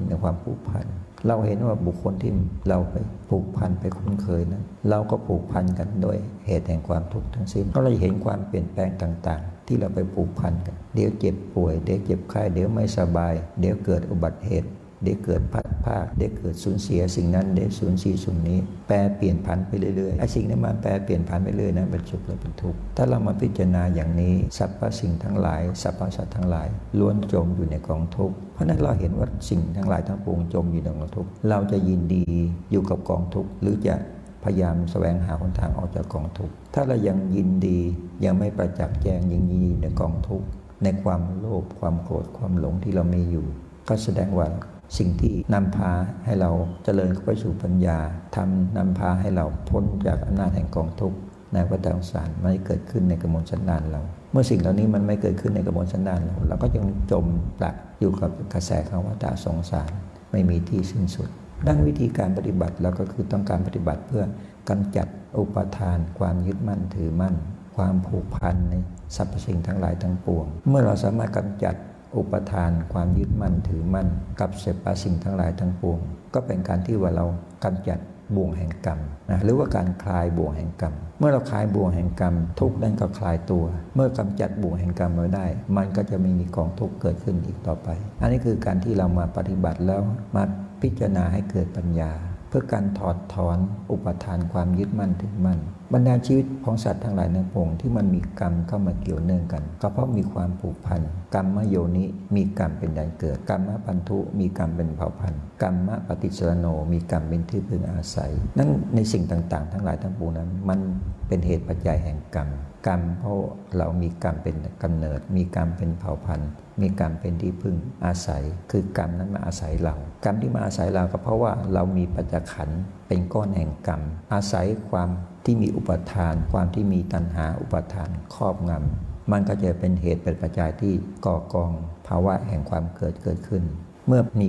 ในความผูกพันเราเห็นว่าบุคคลที่เราไปผูกพันไปคุ้นเคยนั้นเราก็ผูกพันกันโดยเหตุแห่งความทุกข์ทั้งสิ้นเราเห็นความเปลี่ยนแปลงต่าง ๆ ที่เราไปผูกพันกัน เดี๋ยวเจ็บป่วย เดี๋ยวเจ็บไข้ เดี๋ยวไม่สบาย เดี๋ยวเกิดอุบัติเหตุ เดี๋ยวเกิดพัดภาคเดี๋ยวเกิดสูญเสียสิ่งนั้นเดี๋ยวสูญเสียสิ่งนี้ แปรเปลี่ยนผันไปเรื่อยๆไอ้สิ่งนี้มันแปรเปลี่ยนผันไปเรื่อยนั้นเป็นสุขหรือเป็นทุกข์ถ้าเรามาพิจารณาอย่างนี้สรรพสิ่งทั้งหลายสรรพสัตว์ทั้งหลาย ล้วนจมอยู่ในกองทุกข์เพราะนั้นเราเห็นว่าสิ่งทั้งหลายทั้งปวงจมอยู่ในกองทุกข์เราจะยินดีอยู่กับกองทุกข์หรือจะพยายามแสวงหาหนทางออกจากกองทุกข์ถ้าเรายังยินดียังไม่ประจักษ์แจ้งยังยินดีในกองทุกข์ในความโลภความโกรธความหลงที่เรามีอยู่ ก็แสดงว่า สิ่งที่นำพาให้เราเจริญเข้าไปสู่ปัญญาทำนำพาให้เราพ้นจากอำนาจแห่งกองทุกข์ในวัฏสงสารไม่เกิดขึ้นในกระมวลสันดานเรา เมื่อสิ่งเหล่านี้มันไม่เกิดขึ้นในกระมวลสันดานเราเราก็ยังจมปลักอยู่กับกระแสของวัฏสงสารไม่มีที่สิ้นสุดดังวิธีการปฏิบัติเราก็คือต้องการปฏิบัติเพื่อกำจัดอุปทาน ความยึดมั่นถือมั่น ความผูกพันในสรรพสิ่งทั้งหลายทั้งปวง เมื่อเราสามารถกำจัด อุปทานความยึดมั่นถือมั่น กับเสพสิ่งทั้งหลายทั้งปวง ก็เป็นการที่ว่าเรากำจัดบ่วงแห่งกรรมนะหรือว่าการคลายบ่วงแห่งกรรม เมื่อเราคลายบ่วงแห่งกรรม ทุกนั้นก็คลายตัว เมื่อกำจัดบ่วงแห่งกรรมเราได้ มันก็จะไม่มีกองทุกข์เกิดขึ้นอีกต่อไป อันนี้คือการที่เรามาปฏิบัติแล้วมาพิจารณาให้เกิดปัญญา พื่อการถอดถอนอุปทานความยึดมั่นถึงมั่นบรรดาชีวิตของสัตว์ทั้งหลายในพงที่มันมีกรรมเข้ามาเกี่ยวเนื่องกัน ก็เพราะมีความผูกพันกรรมโยนิมีกรรมเป็นแดนเกิดกรรมพันธุมีกรรมเป็นเผ่าพันธุ์กรรมปฏิสรโนมีกรรมเป็นที่พึ่งอาศัย นั้นในสิ่งต่างๆ ทั้งหลายทั้งปวงนั้น มันเป็นเหตุปัจจัยแห่งกรรมกรรมเพราะเรามีกรรมเป็นกำเนิด มีกรรมเป็นเผ่าพันธุ์ มีกรรมเป็นที่พึ่งอาศัย คือกรรมนั้นมาอาศัยเรา กรรมที่มาอาศัยเราก็เพราะว่าเรามีปัจจขันเป็นก้อนแห่งกรรม อาศัยความที่มีอุปทาน ความที่มีตัณหาอุปทานครอบงำมันก็จะเป็นเหตุเป็นปัจจัยที่ก่อกองภาวะแห่งความเกิดเกิดขึ้น เมื่อมี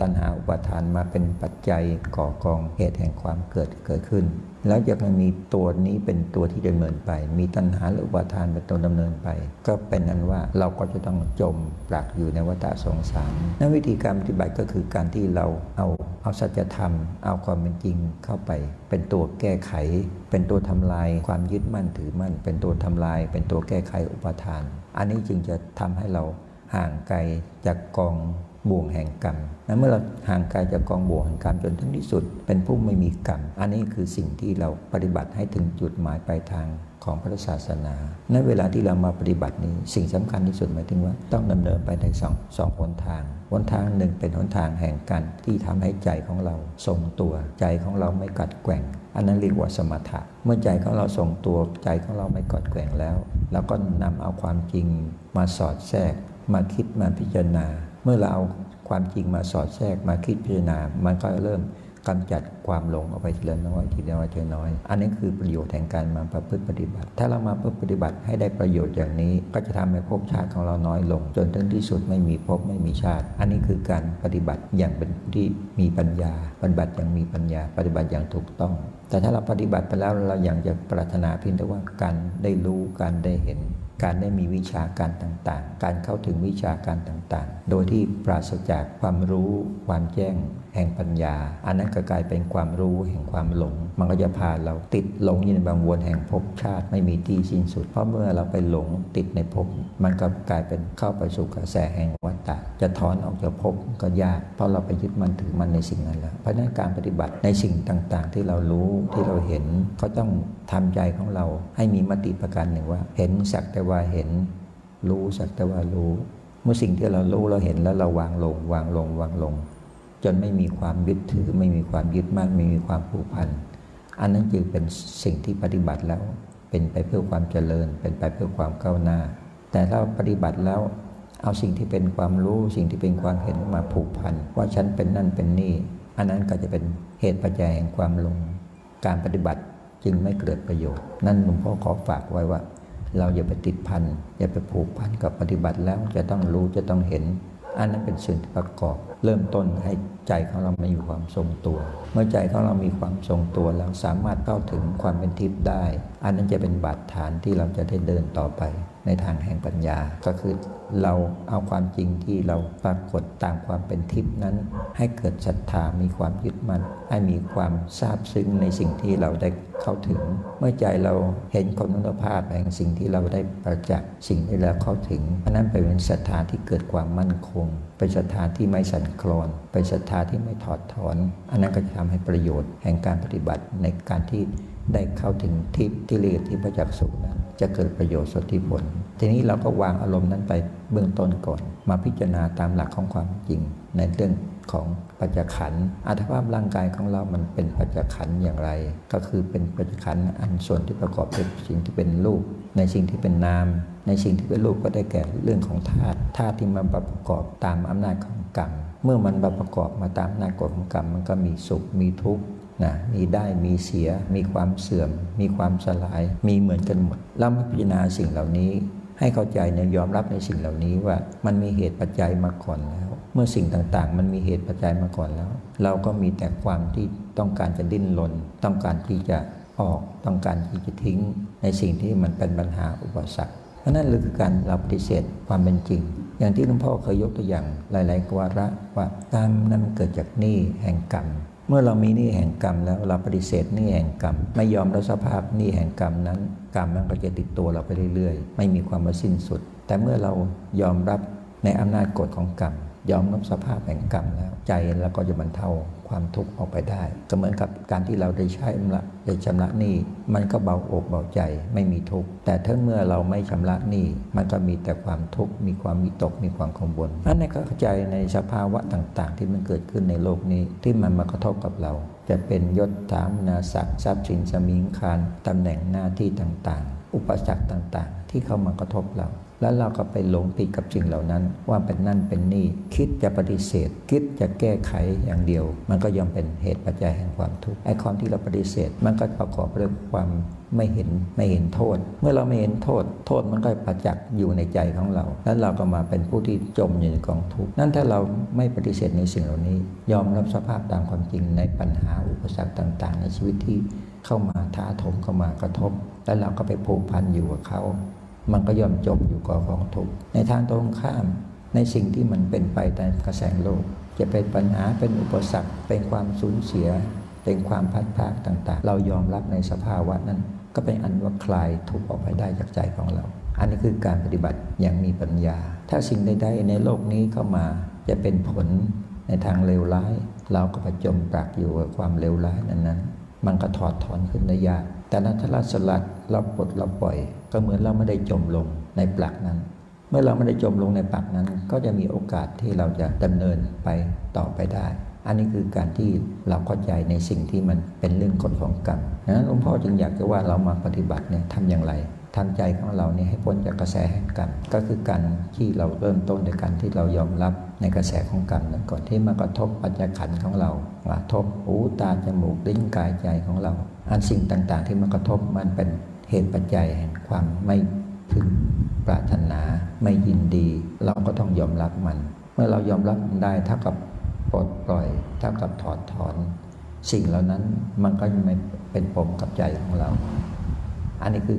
ตัณหาอุปทานมาเป็นปัจจัยก่อกองเหตุแห่งความเกิดเกิดขึ้น แล้วยังมีตัวนี้เป็นตัวที่ดำเนินไป มีตัณหาหรืออุปาทานเป็นตัวดำเนินไป ก็เป็นนั้นว่าเราก็จะต้องจมปลักอยู่ในวัฏสงสารนั่นวิธีการปฏิบัติก็คือการที่เราเอาเอาสัจธรรม เอาความเป็นจริงเข้าไป เป็นตัวแก้ไข เป็นตัวทำลายความยึดมั่นถือมั่น เป็นตัวทำลาย เป็นตัวแก้ไขอุปาทาน อันนี้จึงจะทำให้เราห่างไกลจากกอง บ่วงแห่งกรรมและเมื่อเราห่างไกลจากกองบ่วงแห่งกรรมจนถึงที่สุด เป็นผู้ไม่มีกรรม อันนี้คือสิ่งที่เราปฏิบัติให้ถึงจุดหมายปลายทางของพระศาสนา ในเวลาที่เรามาปฏิบัตินี้ สิ่งสำคัญที่สุดหมายถึงว่าต้องดำเนินไปในสองสองหนทาง หนทางหนึ่งเป็นหนทางแห่งการที่ทำให้ใจของเราทรงตัวใจของเราไม่กัดแกว่ง อันนั้นเรียกว่าสมถะ เมื่อใจของเราทรงตัวใจของเราไม่กัดแกว่งแล้ว แล้วก็นำเอาความจริงมาสอดแทรก มาคิดมาพิจารณา เมื่อเราเอาความจริงมาสอดแทรกมาคิดพิจารณา มันก็เริ่มกำจัดความหลงออกไปทีละน้อยทีละน้อยทีละน้อย อันนี้คือประโยชน์แห่งการมาประพฤติปฏิบัติ ถ้าเรามาประพฤติปฏิบัติให้ได้ประโยชน์อย่างนี้ ก็จะทำให้ภพชาติของเราน้อยลง จนถึงที่สุดไม่มีภพไม่มีชาติ อันนี้คือการปฏิบัติอย่างเป็นที่มีปัญญา ปฏิบัติอย่างมีปัญญา ปฏิบัติอย่างถูกต้อง แต่ถ้าเราปฏิบัติไปแล้วเราอยากจะปรารถนาเพียงแต่ว่าการได้รู้การได้เห็น การได้มีวิชาการต่างๆ การเข้าถึงวิชาการต่างๆ โดยที่ปราศจากความรู้ความแจ้ง แห่งปัญญา อันนั้นก็กลายเป็นความรู้แห่งความหลง มันก็จะพาเราติดหลงอยู่ในบางวนแห่งภพชาติไม่มีที่สิ้นสุด เพราะเมื่อเราไปหลงติดในภพมันก็กลายเป็นเข้าไปสู่กระแสแห่งวัฏฏะจะถอนออกจากภพก็ยาก เพราะเราไปยึดมันถือมันในสิ่งนั้นแล้วเพราะนั้นการปฏิบัติในสิ่งต่างๆ ที่เรารู้ที่เราเห็นก็ต้องทำใจของเราให้มีมติประการหนึ่งว่า เห็นสักแต่ว่าเห็น รู้สักแต่ว่ารู้ เมื่อสิ่งที่เรารู้เราเห็นแล้วเราวางลงวางลงวางลง จนไม่มีความยึดถือ ไม่มีความยึดมั่นไม่มีความผูกพันอันนั้นจึงเป็นสิ่งที่ปฏิบัติแล้วเป็นไปเพื่อความเจริญ เป็นไปเพื่อความก้าวหน้า แต่ถ้าปฏิบัติแล้วเอาสิ่งที่เป็นความรู้สิ่งที่เป็นความเห็นมาผูกพันว่าฉันเป็นนั่นเป็นนี่ อันนั้นก็จะเป็นเหตุปัจจัยแห่งความลง การปฏิบัติจึงไม่เกิดประโยชน์ นั่นหลวงพ่อขอฝากไว้ว่า เราอย่าไปติดพันอย่าไปผูกพันกับปฏิบัติแล้วจะต้องรู้จะต้องเห็น อันนั้นเป็นส่วนประกอบ เริ่มต้นให้ใจของเรามีความทรงตัว เมื่อใจของเรามีความทรงตัวแล้วสามารถเข้าถึงความเป็นทิพย์ได้ อันนั้นจะเป็นบาดฐานที่เราจะได้เดินต่อไปในทางแห่งปัญญา ก็คือเราเอาความจริงที่เราปรากฏตามความเป็นทิพนั้น ให้เกิดศรัทธามีความยึดมั่นให้มีความซาบซึ้งในสิ่งที่เราได้เข้าถึง เมื่อใจเราเห็นคุณภาพแห่งสิ่งที่เราได้ประจักษ์สิ่งที่เราเข้าถึงอันนั้นเป็นศรัทธาที่เกิดความมั่นคง เป็นศรัทธาที่ไม่สั่นคลอน เป็นศรัทธาที่ไม่ถอดถอน อันนั้นก็จะทำให้ประโยชน์แห่งการปฏิบัติในการที่ได้เข้าถึงทิพย์ที่เรียกที่พระจักสุนั้นจะเกิดประโยชน์สติผล ทีนี้เราก็วางอารมณ์นั้นไปเบื้องต้นก่อน มาพิจารณาตามหลักของความจริง ในเรื่องของปัจจขันอัตภาพร่างกายของเรามันเป็นปัจจขันอย่างไร ก็คือเป็นปัจจขันอันส่วนที่ประกอบเป็นสิ่งที่เป็นรูป ในสิ่งที่เป็นนาม ในสิ่งที่เป็นรูปก็ได้แก่เรื่องของธาตุธาตุที่มาประกอบตามอำนาจของกรรมเมื่อมันประกอบมาตามอำนาจกฎของกรรมมันก็มีสุขมีทุกข์ นะมีได้มีเสีย มีความเสื่อม มีความสลาย มีเหมือนกันหมดแล้วมาพิจารณาสิ่งเหล่านี้ให้เข้าใจในยอมรับในสิ่งเหล่านี้ว่ามันมีเหตุปัจจัยมาก่อนแล้ว เมื่อสิ่งต่างๆ มันมีเหตุปัจจัยมาก่อนแล้ว เราก็มีแต่ความที่ต้องการจะดิ้นรนต้องการที่จะออกต้องการที่จะทิ้ง ในสิ่งที่มันเป็นปัญหาอุปสรรคเพราะนั่นคือการเราปฏิเสธความเป็นจริง อย่างที่หลวงพ่อเคยยกตัวอย่างหลาย ๆ กวาระว่ากรรมนั้นเกิดจากหนี้แห่งกรรม เมื่อเรามีหนี้แห่งกรรมแล้วเราปฏิเสธหนี้แห่งกรรม ไม่ยอมรับสภาพหนี้แห่งกรรมนั้น กรรมนั้นก็จะติดตัวเราไปเรื่อยๆ ไม่มีความมาสิ้นสุด แต่เมื่อเรายอมรับในอำนาจกฎของกรรม ยอมรับสภาพแห่งกรรมแล้ว ใจเราก็จะบรรเทา ความทุกข์ออกไปได้ ก็เหมือนกับการที่เราได้ใช้ชำระได้ชำระหนี้มันก็เบาอกเบาใจไม่มีทุกข์แต่ถ้าเมื่อเราไม่ชำระหนี้มันก็มีแต่ความทุกข์มีความวิตกมีความกังวลนั่นในเข้าใจในสภาวะต่างๆ ที่มันเกิดขึ้นในโลกนี้ที่มันมากระทบกับเรา จะเป็นยศถามนาศักดิ์ทรัพย์สินสมิงคารตำแหน่งหน้าที่ต่างๆ อุปสรรคต่างๆ ที่เข้ามากระทบเรา แล้วเราก็ไปหลงติดกับสิ่งเหล่านั้น ว่าเป็นนั่นเป็นนี่ คิดจะปฏิเสธ คิดจะแก้ไขอย่างเดียว มันก็ย่อมเป็นเหตุปัจจัยแห่งความทุกข์ไอ้ความที่เราปฏิเสธ มันก็ประกอบด้วยความไม่เห็นไม่เห็นโทษ เมื่อเราไม่เห็นโทษ โทษมันก็ประจักษ์อยู่ในใจของเรา แล้วเราก็มาเป็นผู้ที่จมอยู่ในกองทุกข์นั่นถ้าเราไม่ปฏิเสธในสิ่งเหล่านี้ ยอมรับสภาพตามความจริงในปัญหาอุปสรรคต่าง ๆ ในชีวิตที่เข้ามาท้าทมเข้ามากระทบ แล้วเราก็ไปผูกพันอยู่กับเขา มันก็ย่อมจบอยู่กับกองทุกข์ในทางตรงข้ามในสิ่งที่มันเป็นไปในกระแสโลก จะเป็นปัญหาเป็นอุปสรรค เป็นความสูญเสีย เป็นความพัดพากต่าง ๆ เรายอมรับในสภาวะนั้น ก็เป็นอันว่าคลายทุกข์ออกไปได้จากใจของเรา อันนี้คือการปฏิบัติอย่างมีปัญญา ถ้าสิ่งใดๆในโลกนี้เข้ามาจะเป็นผลในทางเลวร้าย เราก็ประจมปรักอยู่กับความเลวร้ายนั้นๆ มันก็ถอดถอนขึ้นได้ยากแต่นั้นถ้าเราสลัด เราปลดเราปล่อย ก็เหมือนเราไม่ได้จมลงในปลักนั้น เมื่อเราไม่ได้จมลงในปลักนั้น ก็จะมีโอกาสที่เราจะดำเนินไปต่อไปได้ อันนี้คือการที่เราเข้าใจในสิ่งที่มันเป็นเรื่องกฎของกรรมดังนั้นหลวงพ่อจึงอยากจะว่าเรามาปฏิบัติเนี่ยทำอย่างไรทำใจของเราเนี่ยให้พ้นจากกระแสแห่งกรรมก็คือการที่เราเริ่มต้นในการที่เรายอมรับในกระแสของกรรมนั้นก่อนที่มากระทบปัญญาขันของเรากระทบหูตาจมูกลิ้นกายใจของเรา อันสิ่งต่างๆ ที่มากระทบมันเป็น เหตุปัจจัยแห่งความไม่พึงปรารถนาไม่ยินดี เราก็ต้องยอมรับมัน เมื่อเรายอมรับมันได้เท่ากับปลดปล่อยเท่ากับถอดถอน สิ่งเหล่านั้นมันก็ไม่เป็นปมกับใจของเรา อันนี้คือ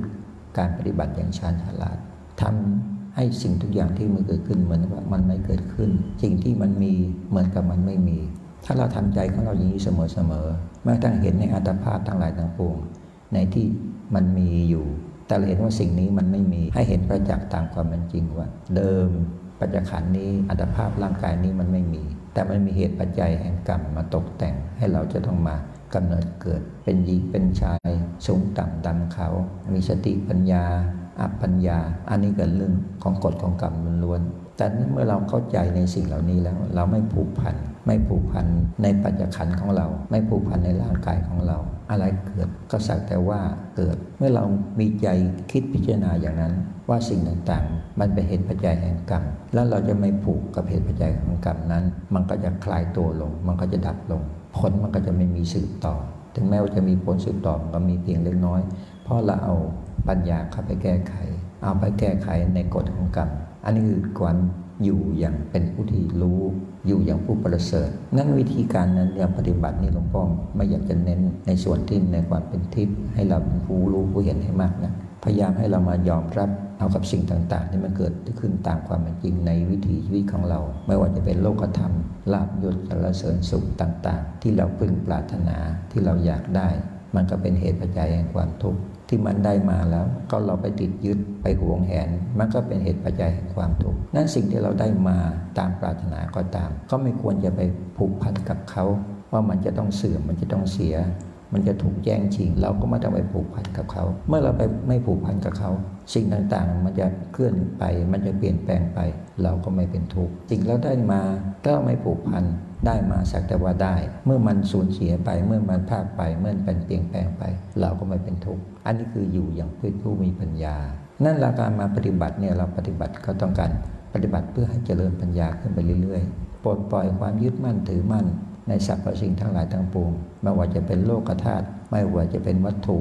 การปฏิบัติอย่างชาญฉลาดทำให้สิ่งทุกอย่างที่มันเกิดขึ้นเหมือนว่ามันไม่เกิดขึ้น สิ่งที่มันมีเหมือนกับมันไม่มี ถ้าเราทำใจของเราอย่างนี้เสมอๆแม้ทั้งเห็นในอัตภาพทั้งหลายทั้งปวงในที่ มันมีอยู่ แต่เราเห็นว่าสิ่งนี้มันไม่มีให้เห็นประจักษ์ตามความเป็นจริงว่า เดิมปัจจุบันนี้อัตภาพร่างกายนี้มันไม่มี แต่มันมีเหตุปัจจัยแห่งกรรมมาตกแต่งให้เราจะต้องมากำเนิดเกิด เป็นหญิงเป็นชายสูงต่ำดำเขามีสติปัญญา อัปปัญญา อันนี้เกิดเรื่องของกฎของกรรมล้วนแต่เมื่อเราเข้าใจในสิ่งเหล่านี้แล้ว เราไม่ผูกพัน ไม่ผูกพันในปัจจุบันของเรา ไม่ผูกพันในร่างกายของเรา อะไรเกิดก็สักแต่ว่าเกิด เมื่อเรามีใจคิดพิจารณาอย่างนั้น ว่าสิ่งต่างๆ มันเป็นเหตุปัจจัยแห่งกรรม แล้วเราจะไม่ผูกกับเหตุปัจจัยของกรรมนั้น มันก็จะคลายตัวลง มันก็จะดับลง ผลมันก็จะไม่มีสืบต่อ ถึงแม้ว่าจะมีผลสืบต่อมันก็มีเพียงเล็กน้อย เพราะเราเอาปัญญาเข้าไปแก้ไข เอาไปแก้ไขในกฎของกรรม อันนี้คือการ อยู่อย่างเป็นผู้ที่รู้อยู่อย่างผู้ประเสริฐงั้นวิธีการนั้นอย่างปฏิบัตินี่หลวงพ่อไม่อยากจะเน้นในส่วนที่ในความเป็นทิพย์ให้เราเป็นผู้รู้ผู้เห็นให้มากนะพยายามให้เรามายอมรับเอากับสิ่งต่างๆ ที่มันเกิดขึ้นตามความเป็นจริงในวิถีชีวิตของเรา ไม่ว่าจะเป็นโลกธรรมลาบยศสารเสริญสุขต่างๆ ที่เราพึงปรารถนาที่เราอยากได้ มันก็เป็นเหตุปัจจัยแห่งความทุกข์ ที่มันได้มาแล้ว ก็เราไปติดยึดไปหวงแหน มันก็เป็นเหตุปัจจัยแห่งความทุกข์นั่นสิ่งที่เราได้มาตามปรารถนาก็ตาม ก็ไม่ควรจะไปผูกพันกับเขา ว่ามันจะต้องเสื่อมมันจะต้องเสีย มันจะถูกแย่งชิง เราก็ไม่ต้องไปผูกพันกับเขา เมื่อเราไปไม่ผูกพันกับเขา สิ่งต่างๆ มันจะเคลื่อนไป มันจะเปลี่ยนแปลงไป เราก็ไม่เป็นทุกข์สิ่งเราได้มาก็ไม่ผูกพันได้มาสักแต่ว่าได้ เมื่อมันสูญเสียไป เมื่อมันพลาดไป เมื่อเป็นเปลี่ยนแปลงไป เราก็ไม่เป็นทุกข์อันนี้คืออยู่อย่างผู้มีปัญญา นั่นหลักการมาปฏิบัติเนี่ยเราปฏิบัติก็ต้องการปฏิบัติเพื่อให้เจริญปัญญาขึ้นไปเรื่อยๆปลดปล่อยความยึดมั่นถือมั่น ในสรรพสิ่งทั้งหลายทั้งปวงไม่ว่าจะเป็นโลกธาตุไม่ว่าจะเป็นวัตถุ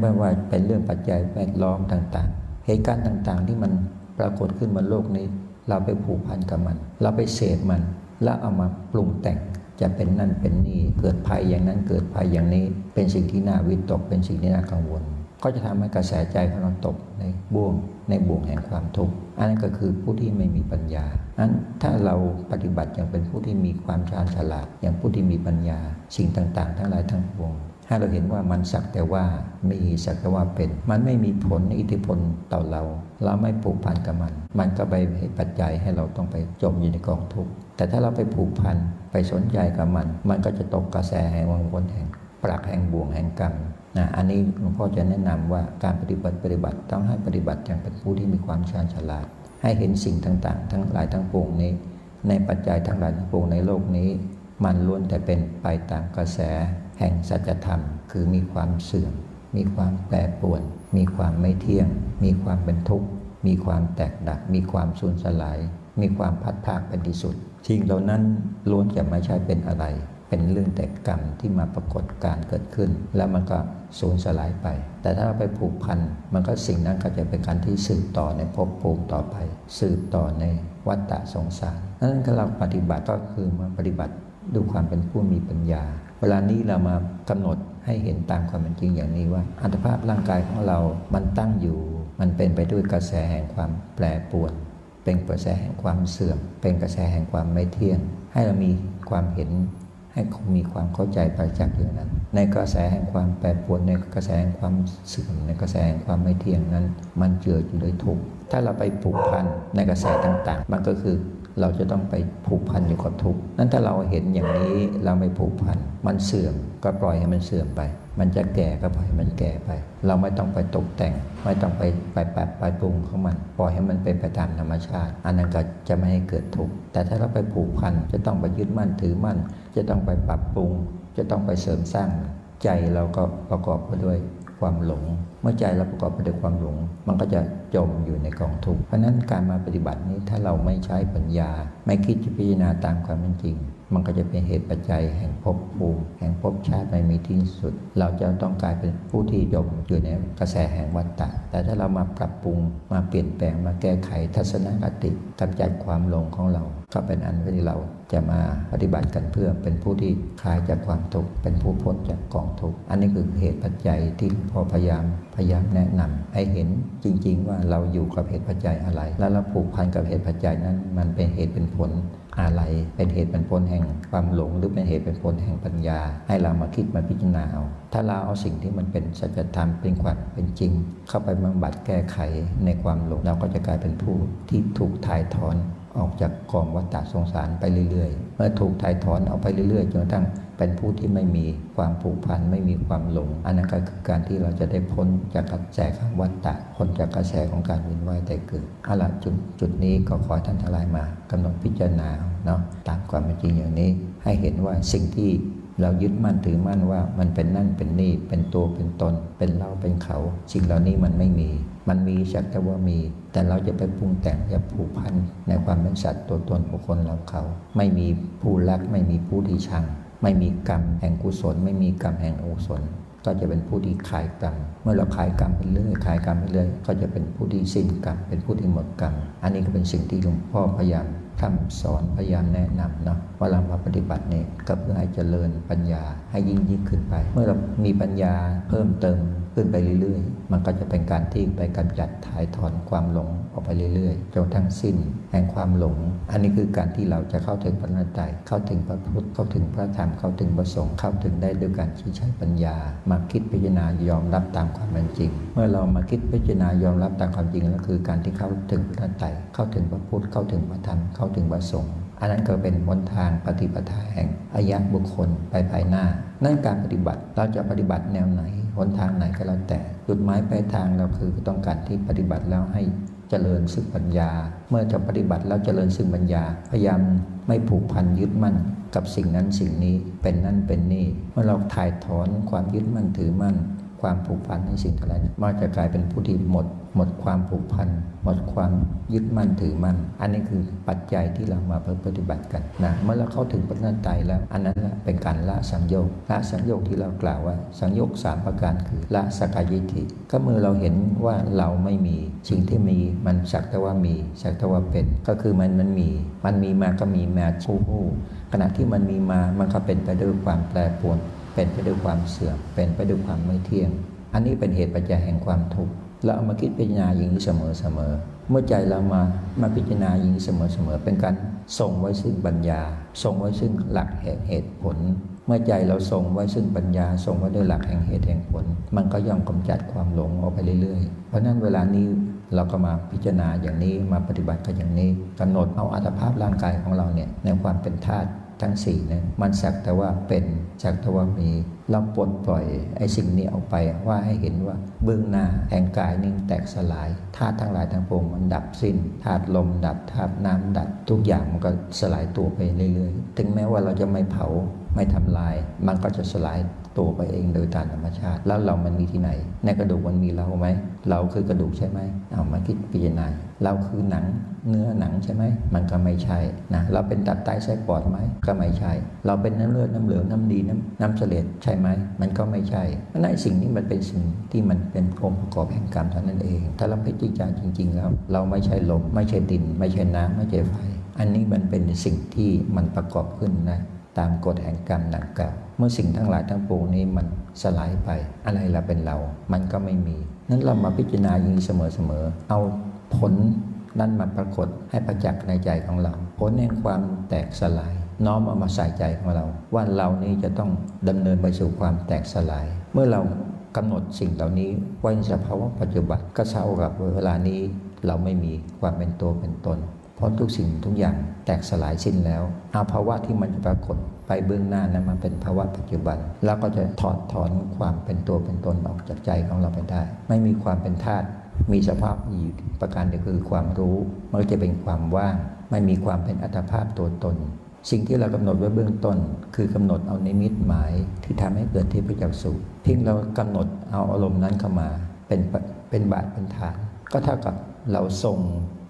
ไม่ว่าเป็นเรื่องปัจจัยแวดล้อมต่าง ๆ เหตุการณ์ต่างๆ ที่มันปรากฏขึ้นบนโลกนี้ เราไปผูกพันกับมัน เราไปเสพมัน แล้วเอามาปรุงแต่งจะเป็นนั่นเป็นนี่เกิดภัยอย่างนั้นเกิดภัยอย่างนี้ เป็นสิ่งที่น่าวิตกเป็นสิ่งที่น่ากังวล ก็จะทำให้กระแสใจของเราตกในบ่วง ในบ่วงแห่งความทุกข์อันนั้นก็คือผู้ที่ไม่มีปัญญาอันถ้าเราปฏิบัติอย่างเป็นผู้ที่มีความชาญฉลาดอย่างผู้ที่มีปัญญา สิ่งต่าง ๆ ทั้งหลายทั้งปวงให้เราเห็นว่ามันสักแต่ว่ามีสักแต่ว่าเป็น มันไม่มีผลอิทธิพลต่อเรา เราไม่ผูกพันกับมัน มันก็ไปปัจจัยให้เราต้องไปจมอยู่ในกองทุกข์แต่ถ้าเราไปผูกพันไปสนใจกับมัน มันก็จะตกกระแสแห่งวังวนแห่งปรักแห่งบ่วงแห่งกรรม นะอันนี้หลวงพ่อจะแนะนำว่าการปฏิบัติปฏิบัติต้องให้ปฏิบัติอย่างเป็นผู้ที่มีความชาญฉลาด ให้เห็นสิ่งต่างๆ ทั้งหลายทั้งปวงนี้ ในปัจจัยทั้งหลายทั้งปวงในโลกนี้ มันล้วนแต่เป็นไปตามกระแส แห่งสัจธรรม คือมีความเสื่อม มีความแปรปรวน มีความไม่เที่ยง มีความเป็นทุกข์ มีความแตกดับ มีความสูญสลาย มีความพัดพากเป็นที่สุดสิ่งเหล่านั้นล้วนจะไม่ใช่เป็นอะไร เป็นเรื่องแต่กรรมที่มาปรากฏการเกิดขึ้น แล้วมันก็ สูญสลายไป แต่ถ้าเราไปผูกพัน มันก็สิ่งนั้นก็จะเป็นการที่สืบต่อในภพภูมิต่อไป สืบต่อในวัฏฏะสงสารนั้นเราปฏิบัติก็คือมาปฏิบัติดูความเป็นผู้มีปัญญา เวลานี้เรามากำหนดให้เห็นตามความเป็นจริงอย่างนี้ว่า อัตภาพร่างกายของเรา มันตั้งอยู่ มันเป็นไปด้วยกระแสแห่งความแปรปรวน เป็นกระแสแห่งความเสื่อม เป็นกระแสแห่งความไม่เที่ยง ให้เรามีความเห็น ให้มีความเข้าใจไปจากอย่างนั้น ในกระแสแห่งความแปรปรวนในกระแสแห่งความเสื่อมในกระแสแห่งความไม่เที่ยงนั้น มันเจืออยู่ด้วยทุกข์ถ้าเราไปผูกพันในกระแสต่างๆ มันก็คือเราจะต้องไปผูกพันอยู่กับทุกข์นั้นถ้าเราเห็นอย่างนี้เราไม่ผูกพัน มันเสื่อมก็ปล่อยให้มันเสื่อมไป มันจะแก่ก็ปล่อยให้มันแก่ไป เราไม่ต้องไปตกแต่ง ไม่ต้องไปไปแปบไปปรุงของมัน ปล่อยให้มันเป็นไปตามธรรมชาติ อันนั้นก็จะไม่ให้เกิดทุกข์ แต่ถ้าเราไปผูกพันจะต้องไปยึดมั่นถือมั่น จะต้องไปปรับปรุง จะต้องไปเสริมสร้าง ใจเราก็ประกอบไปด้วยความหลง เมื่อใจเราประกอบไปด้วยความหลง มันก็จะจมอยู่ในกองทุกข์เพราะนั้นการมาปฏิบัตินี้ถ้าเราไม่ใช้ปัญญา ไม่คิดจะพิจารณาตามความเป็นจริง มันก็จะเป็นเหตุปัจจัยแห่งภพภูมิแห่งภพชาติไม่มีที่สุด เราจะต้องกลายเป็นผู้ที่จมอยู่ในกระแสแห่งวัฏฏะแต่ถ้าเรามาปรับปรุงมาเปลี่ยนแปลงมาแก้ไขทัศนคติกำจัดความหลงของเรา ก็เป็นอันที่เราจะมาปฏิบัติกันเพื่อเป็นผู้ที่คลายจากความทุกข์เป็นผู้พ้นจากกองทุกข์อันนี้คือเหตุปัจจัยที่พอพยายามพยายามแนะนำให้เห็นจริง ๆ ว่าเราอยู่กับเหตุปัจจัยอะไร แล้วเราผูกพันกับเหตุปัจจัยนั้น มันเป็นเหตุเป็นผลอะไร เป็นเหตุเป็นผลแห่งความหลง หรือเป็นเหตุเป็นผลแห่งปัญญา ให้เรามาคิดมาพิจารณาเอาถ้าเราเอาสิ่งที่มันเป็นสัจธรรมเป็นความเป็นจริง เข้าไปบำบัดแก้ไขในความหลงเราก็จะกลายเป็นผู้ที่ถูกถ่ายถอน ออกจากกองวัฏฏะสงสารไปเรื่อยๆ เมื่อถูกถ่ายถอนออกไปเรื่อยๆจนกระทั่งเป็นผู้ที่ไม่มีความผูกพันไม่มีความหลง อันนั้นก็คือการที่เราจะได้พ้นจากกระแสของวัฏฏะพ้นจากกระแสของการวินว่ายแต่เกิดเอาละจุดจุดนี้ก็ขอท่านทั้งหลายมากำหนดพิจารณาเนาะตามความเป็นจริงอย่างนี้ ให้เห็นว่าสิ่งที่ เรายึดมั่นถือมั่นว่ามันเป็นนั่นเป็นนี่ เป็นตัวเป็นตน เป็นเราเป็นเขา สิ่งเหล่านี้มันไม่มี มันมีสักแต่ว่ามี แต่เราจะไปปรุงแต่งจะผูกพันในความเป็นสัตว์ตัวตนบุคคลเราเขา ไม่มีผู้รักไม่มีผู้ที่ชัง ไม่มีกรรมแห่งกุศล ไม่มีกรรมแห่งอกุศล ก็จะเป็นผู้ที่ขายกรรม เมื่อเราขายกรรมไปเรื่อยขายกรรมไปเรื่อยก็จะเป็นผู้ที่สิ้นกรรมเป็นผู้ที่หมดกรรม อันนี้ก็เป็นสิ่งที่หลวงพ่อพยายาม คำสอนพยายามแนะนำเนาะว่าเรามาปฏิบัติเนี่ยก็เพื่อให้เจริญปัญญาให้ยิ่งยิ่งขึ้นไป เมื่อเรามีปัญญาเพิ่มเติมขึ้นไปเรื่อยๆ มันก็จะเป็นการที่ไปกำจัดถ่ายถอนความหลงออกไปเรื่อยๆจนทั้งสิ้นแห่งความหลง อันนี้คือการที่เราจะเข้าถึงพระนัตไตรเข้าถึงพระพุทธเข้าถึงพระธรรมเข้าถึงพระสงฆ์เข้าถึงได้ด้วยการใช้ปัญญา มาคิดพิจารณายอมรับตามความเป็นจริง เมื่อเรามาคิดพิจารณายอมรับตามความจริงแล้วคือการที่เข้าถึงพระนัตไตรเข้าถึงพระพุทธเข้าถึงพระธรรมเข้าถึงพระสงฆ์อันนั้นก็เป็นหนทางปฏิปทาแห่งอายะบุคคลไปภายหน้า นั่นการปฏิบัติเราจะปฏิบัติแนวไหนหนทางไหนก็แล้วแต่จุดหมายปลายทางเราคือต้องการที่ปฏิบัติแล้วให้เจริญซึ่งปัญญา เมื่อจะปฏิบัติแล้วเจริญซึ่งปัญญา พยายามไม่ผูกพันยึดมั่นกับสิ่งนั้นสิ่งนี้เป็นนั่นเป็นนี่เมื่อเราถ่ายถอนความยึดมั่นถือมั่น ความผูกพันในสิ่งอะไรมันจะกลายเป็นผู้ที่หมด หมดความผูกพัน หมดความยึดมั่นถือมั่น อันนี้คือปัจจัยที่เรามาเพื่อปฏิบัติกันนะ เมื่อเราเข้าถึงปัญญาไตแล้ว อันนั้นเป็นการละสังโยชน์ละสังโยชน์ที่เรากล่าวว่า สังโยชน์สามประการคือละสกายิธิ ก็เมื่อเราเห็นว่าเราไม่มี สิ่งที่มีมันสักแต่ว่ามี สักแต่ว่าเป็น ก็คือมันมันมี มันมีมาก็มีมาคู่คู่ขณะที่มันมีมา มันก็เป็นไปด้วยความแปรปรวน เป็นไปด้วยความเสื่อม เป็นไปด้วยความไม่เที่ยง อันนี้เป็นเหตุปัจจัยแห่งความทุกข์เราเอามาคิดพิจารณาอย่างนี้เสมอเสมอ เมื่อใจเรามามาพิจารณาอย่างนี้เสมอเสมอ เป็นการส่งไว้ซึ่งปัญญา ส่งไว้ซึ่งหลักเหตุเหตุผล เมื่อใจเราทรงไว้ซึ่งปัญญาทรงไว้ด้วยหลักแห่งเหตุแห่งผล มันก็ย่อมกำจัดความหลงออกไปเรื่อยๆ เพราะนั้นเวลานี้เราก็มาพิจารณาอย่างนี้มาปฏิบัติกันอย่างนี้กำหนดเอาอัตภาพร่างกายของเราเนี่ยในความเป็นธาตุ ทั้งสี่นั้นมันสักแต่ว่าเป็นสักแต่ว่ามี เราปลดปล่อยไอ้สิ่งนี้ออกไปว่าให้เห็นว่าเบื้องหน้าแห่งกายนิ่งแตกสลายธาตุทั้งหลายทั้งปวงมันดับสิ้นธาตุลมดับธาตุน้ำดับ ทุกอย่างมันก็สลายตัวไปเรื่อยๆ ถึงแม้ว่าเราจะไม่เผาไม่ทำลาย มันก็จะสลายตัวไปเองโดยตามธรรมชาติ แล้วเรามันมีที่ไหน ในกระดูกมันมีเราไหม เราคือกระดูกใช่ไหมเอามาคิดพิจารณาเราคือหนังเนื้อหนังใช่ไหม มันก็ไม่ใช่นะเราเป็นตับไตไส้ปอดไหมก็ไม่ใช่ เราเป็นน้ำเลือดน้ำเหลืองน้ำดีน้ำน้ำเสลดใช่ไหมมันก็ไม่ใช่เพราะนั้นสิ่งนี้มันเป็นสิ่งที่มันเป็นองค์ประกอบแห่งกรรมเท่านั้นเอง ถ้าเราพิจารณาจริง ๆ แล้ว เราไม่ใช่ลม ไม่ใช่ดิน ไม่ใช่น้ำไม่ใช่ไฟ อันนี้มันเป็นสิ่งที่มันประกอบขึ้นนะตามกฎแห่งกรรมดังกล่าวเมื่อสิ่งทั้งหลายทั้งปวงนี้มันสลายไป อะไรละเป็นเรา มันก็ไม่มี นั้นเรามาพิจารณาอย่างนี้เสมอๆ เอาผลนั่นมาปรากฏให้ประจักษ์ในใจของเรา ผลแห่งความแตกสลาย น้อมเอามาใส่ใจของเรา ว่าเรานี้จะต้องดำเนินไปสู่ความแตกสลาย เมื่อเรากำหนดสิ่งเหล่านี้ไว้ในสภาวะปัจจุบันก็เท่ากับเวลานี้เราไม่มีความเป็นตัวเป็นตน เพราะทุกสิ่งทุกอย่างแตกสลายสิ้นแล้วอาภาวะที่มันปรากฏไปเบื้องหน้านั้นมาเป็นภาวะปัจจุบัน แล้วก็จะถอดถอนความเป็นตัวเป็นตนออกจากใจของเราไปได้ ไม่มีความเป็นธาตุมีสภาพอยู่ประการเดียวคือความรู้ มันจะเป็นความว่าง ไม่มีความเป็นอัตภาพตัวตน สิ่งที่เรากำหนดไว้เบื้องต้น คือกำหนดเอานิมิตหมายที่ทำให้เกิดที่พระจักสุเพียงเรากำหนดเอาอารมณ์นั้นเข้ามาเป็นเป็นบาทเป็นฐาน ก็เท่ากับเราทรง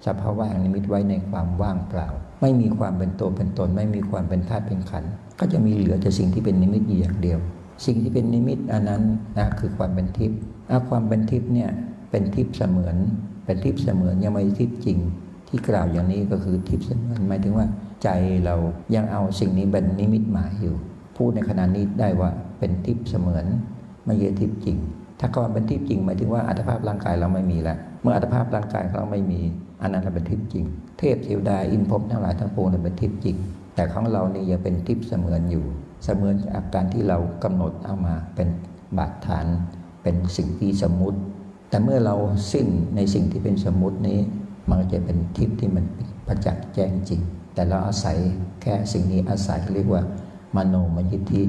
สภาวะแห่งนิมิตไว้ในความว่างเปล่า ไม่มีความเป็นตัวเป็นตน ไม่มีความเป็นธาตุเป็นขันก็จะมีเหลือแต่สิ่งที่เป็นนิมิตอยู่อย่างเดียว สิ่งที่เป็นนิมิตอันนั้นนะคือความเป็นทิพย์ความเป็นทิพย์เนี่ยเป็นทิพย์เสมือน เป็นทิพย์เสมือนยังไม่ทิพย์จริง ที่กล่าวอย่างนี้ก็คือทิพย์เสมือนหมายถึงว่า ใจเรายังเอาสิ่งนี้เป็นนิมิตหมายอยู่ พูดในขณะนี้ได้ว่าเป็นทิพย์เสมือนไม่ใช่ทิพย์จริง ถ้าความเป็นทิพย์จริงหมายถึงว่าอัตภาพร่างกายเราไม่มีแล้ว เมื่ออัตภาพร่างกายเราไม่มีอันนั้นเป็นทิพย์จริง เทพเทวดาอินพรหมทั้งหลายทั้งปวงเป็นทิพย์จริง แต่ของเรานี่ยังเป็นทิพย์เสมือนอยู่ เสมือนอาการที่เรากำหนดเอามาเป็นบาดฐาน เป็นสิ่งที่สมมุติ แต่เมื่อเราสิ้นในสิ่งที่เป็นสมมุตินี้มันจะเป็นทิพย์ที่มันประจักษ์แจ้งจริง แต่เราอาศัยแค่สิ่งนี้อาศัยเรียกว่ามโนมยิทธิ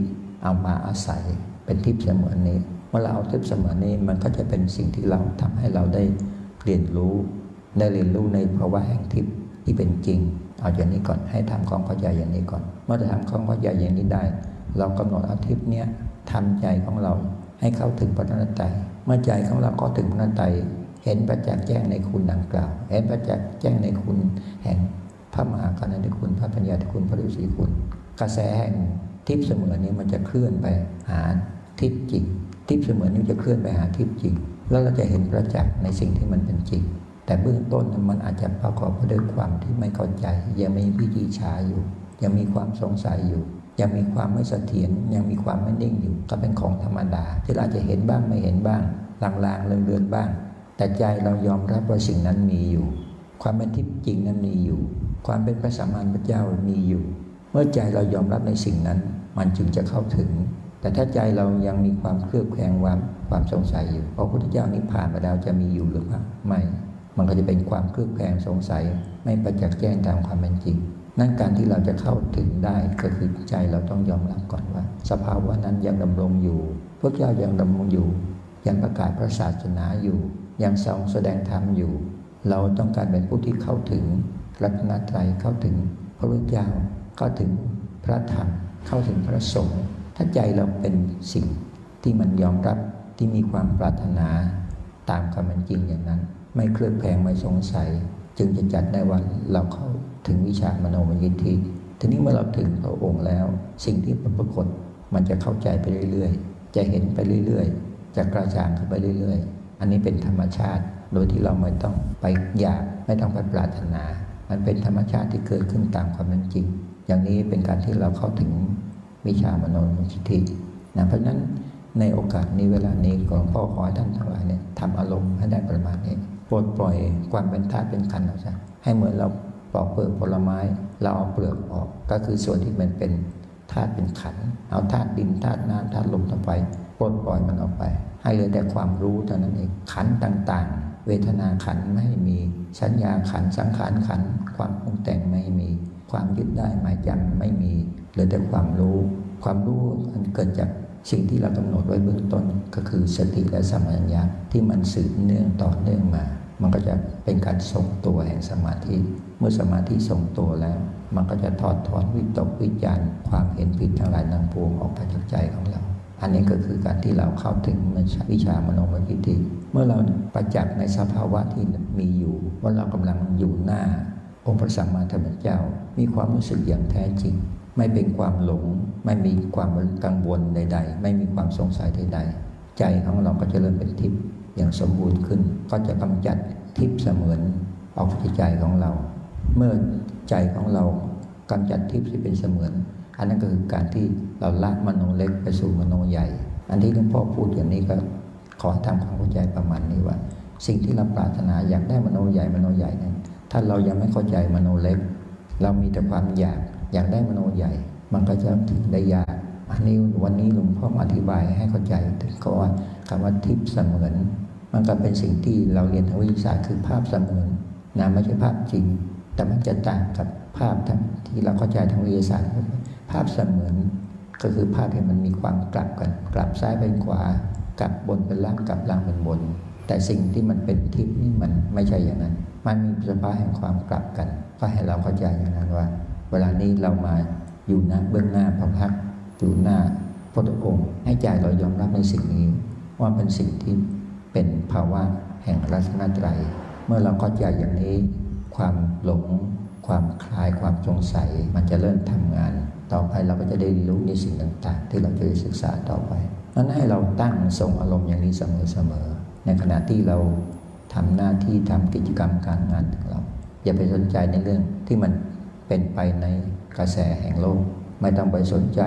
เอามาอาศัยเป็นทิพย์เสมือนนี้เมื่อเราเอาทิพย์เสมือนนี้มันก็จะเป็นสิ่งที่เราทำให้เราได้เรียนรู้ ได้เรียนรู้ในภาวะแห่งทิพย์ที่เป็นจริง เอาอย่างนี้ก่อนให้ทำความเข้าใจอย่างนี้ก่อน เมื่อทำความเข้าใจอย่างนี้ได้ เรากำหนดเอาทิพย์เนี้ยทำใจของเราให้เข้าถึงพระนัตไตเมื่อใจของเราก็ถึงพระนัตไตเห็นประจักษ์แจ้งในคุณดังกล่าว เห็นประจักษ์แจ้งในคุณแห่ง พระมหากรณาธิคุณ พระปัญญาธิคุณ พระฤาษีคุณ กระแสแห่งทิพย์เสมือนนี้มันจะเคลื่อนไปหาทิพย์จริง ทิพย์เสมือนนี้จะเคลื่อนไปหาทิพย์จริง แล้วเราจะเห็นประจักษ์ในสิ่งที่มันเป็นจริง แต่เบื้องต้นมันอาจจะประกอบด้วยความที่ไม่เข้าใจ ยังมีวิจิชาอยู่ ยังมีความสงสัยอยู่ ยังมีความไม่เสถียร ยังมีความไม่นิ่งอยู่ ก็เป็นของธรรมดา ที่อาจจะเห็นบ้างไม่เห็นบ้าง ลางๆเลือนๆบ้าง แต่ใจเรายอมรับว่าสิ่งนั้นมีอยู่ ความเป็นทิพย์จริงนั้นมีอยู่ ความเป็นพระสัมมาสัมพุทธเจ้ามีอยู่ เมื่อใจเรายอมรับในสิ่งนั้น มันจึงจะเข้าถึง แต่ถ้าใจเรายังมีความเครือบแคลงความความสงสัยอยู่พระพุทธเจ้านิพพานไปแล้วจะมีอยู่หรือเปล่าไม่มันก็จะเป็นความเครือบแคลงสงสัย ไม่ประจักษ์แจ้งตามความเป็นจริง นั่นการที่เราจะเข้าถึงได้ก็คือใจเราต้องยอมรับก่อนว่า สภาวะนั้นยังดำรงอยู่พวกเจ้ายังดำรงอยู่ ยังประกาศพระศาสนาอยู่ ยังทรงแสดงธรรมอยู่ เราต้องการเป็นผู้ที่เข้าถึง รัตนตรัยเข้าถึงพระพุทธเจ้าเข้าถึงพระธรรมเข้าถึงพระสงฆ์ถ้าใจเราเป็นสิ่งที่มันยอมรับที่มีความปรารถนาตามความเป็นจริงอย่างนั้น ไม่เคลือบแคลงไม่สงสัย จึงจะจัดได้ว่าเราเข้าถึงวิชามโนมยิทธิทีนี้เมื่อเราถึงพระองค์แล้ว สิ่งที่ปรากฏมันจะเข้าใจไปเรื่อยๆ จะเห็นไปเรื่อยๆ จะกระจ่างขึ้นไปเรื่อยๆ อันนี้เป็นธรรมชาติโดยที่เราไม่ต้องไปอยากไม่ต้องไปปรารถนา มันเป็นธรรมชาติที่เกิดขึ้นตามความเป็นจริง อย่างนี้เป็นการที่เราเข้าถึงวิชามโนมยิทธินะเพราะนั้นในโอกาสนี้เวลานี้หลวงพ่อขอให้ท่านทั้งหลายเนี่ยทำอารมณ์ให้ได้ประมาณนี้ปลดปล่อยความเป็นธาตุเป็นขันธ์ออกจากให้เหมือนเราปอกเปลือกผลไม้ เราเอาเปลือกออก ก็คือส่วนที่มันเป็นธาตุเป็นขันธ์เอาธาตุดินธาตุน้ำธาตุลมธาตุไฟปลดปล่อยมันออกไป ให้เหลือแต่ความรู้เท่านั้นเองขันธ์ต่างๆ เวทนาขันไม่มีสัญญาขันสังขารขันความปรุงแต่งไม่มี ความยึดได้หมายจำไม่มีเหลือแต่ความรู้ ความรู้อันเกิดจากสิ่งที่เรากำหนดไว้เบื้องต้นก็คือสติและสมปชัญญะที่มันสืบเนื่องต่อเนื่องมา มันก็จะเป็นการทรงตัวแห่งสมาธิ เมื่อสมาธิทรงตัวแล้ว มันก็จะถอดถอนวิตกวิจารณ์ความเห็นผิดทั้งหลายนางปวงออกไปจากใจของเรา อันนี้ก็คือการที่เราเข้าถึงวิชามโนมยิธิ มื่อเราประจักษ์ในสภาวะที่มีอยู่ ว่าเรากำลังอยู่หน้า องค์พระสัมมาสัมพุทธเจ้า มีความรู้สึกอย่างแท้จริง ไม่เป็นความหลง ไม่มีความกังวลใด ๆ ไม่มีความสงสัยใด ๆ ใจของเราก็จะเริ่มเป็นทิพย์อย่างสมบูรณ์ขึ้น ก็จะกำจัดทิพย์เสมือนออกจากใจของเรา เมื่อใจของเรากำจัดทิพย์ที่เป็นเสมือน อันนั้นก็คือการที่เราละมโนเล็กไปสู่มโนใหญ่ อันที่หลวงพ่อพูดอย่างนี้ก็ ขอทำความเข้าใจประมาณนี้ว่า สิ่งที่เราปรารถนาอยากได้มโนใหญ่มโนใหญ่นั้น ถ้าเรายังไม่เข้าใจมโนเล็ก เรามีแต่ความอยากอยากได้มโนใหญ่ มันก็จะถึงได้ยากอันนี้วันนี้หลวงพ่ออธิบายให้เข้าใจถึงก็ว่าคำว่าทิพย์เสมือน มันก็เป็นสิ่งที่เราเรียนทางวิทยาศาสตร์คือภาพเสมือนนะไม่ใช่ภาพจริง แต่มันจะต่างกับภาพท,ที่เราเข้าใจทางวิทยาศาสตร์ ภาพเสมือนก็คือภาพที่มันมีความกลับกัน กลับซ้ายเป็นขวา กลับบนเป็นล่างกลับล่างเป็นบน แต่สิ่งที่มันเป็นทิพย์นี่มันไม่ใช่อย่างนั้น มันมีสภาพแห่งความกลับกัน ก็ให้เราเข้าใจอย่างนั้นว่า เวลานี้เรามาอยู่หน้าเบื้องหน้าพระพักอยู่หน้าพระองค์ให้ใจเรายอมรับในสิ่งนี้ว่าเป็นสิ่งที่เป็นภาวะแห่งรัตนตรัย เมื่อเราเข้าใจอย่างนี้ ความหลง ความคลายความสงสัย มันจะเริ่มทำงาน ต่อไปเราก็จะได้รู้ในสิ่งต่างๆ ที่เราจะศึกษาต่อไป นั้นให้เราตั้งทรงอารมณ์อย่างนี้เสมอๆในขณะที่เราทำหน้าที่ทำกิจกรรมการงานของเรา อย่าไปสนใจในเรื่องที่มันเป็นไปในกระแสแห่งโลก ไม่ต้องไปสนใจ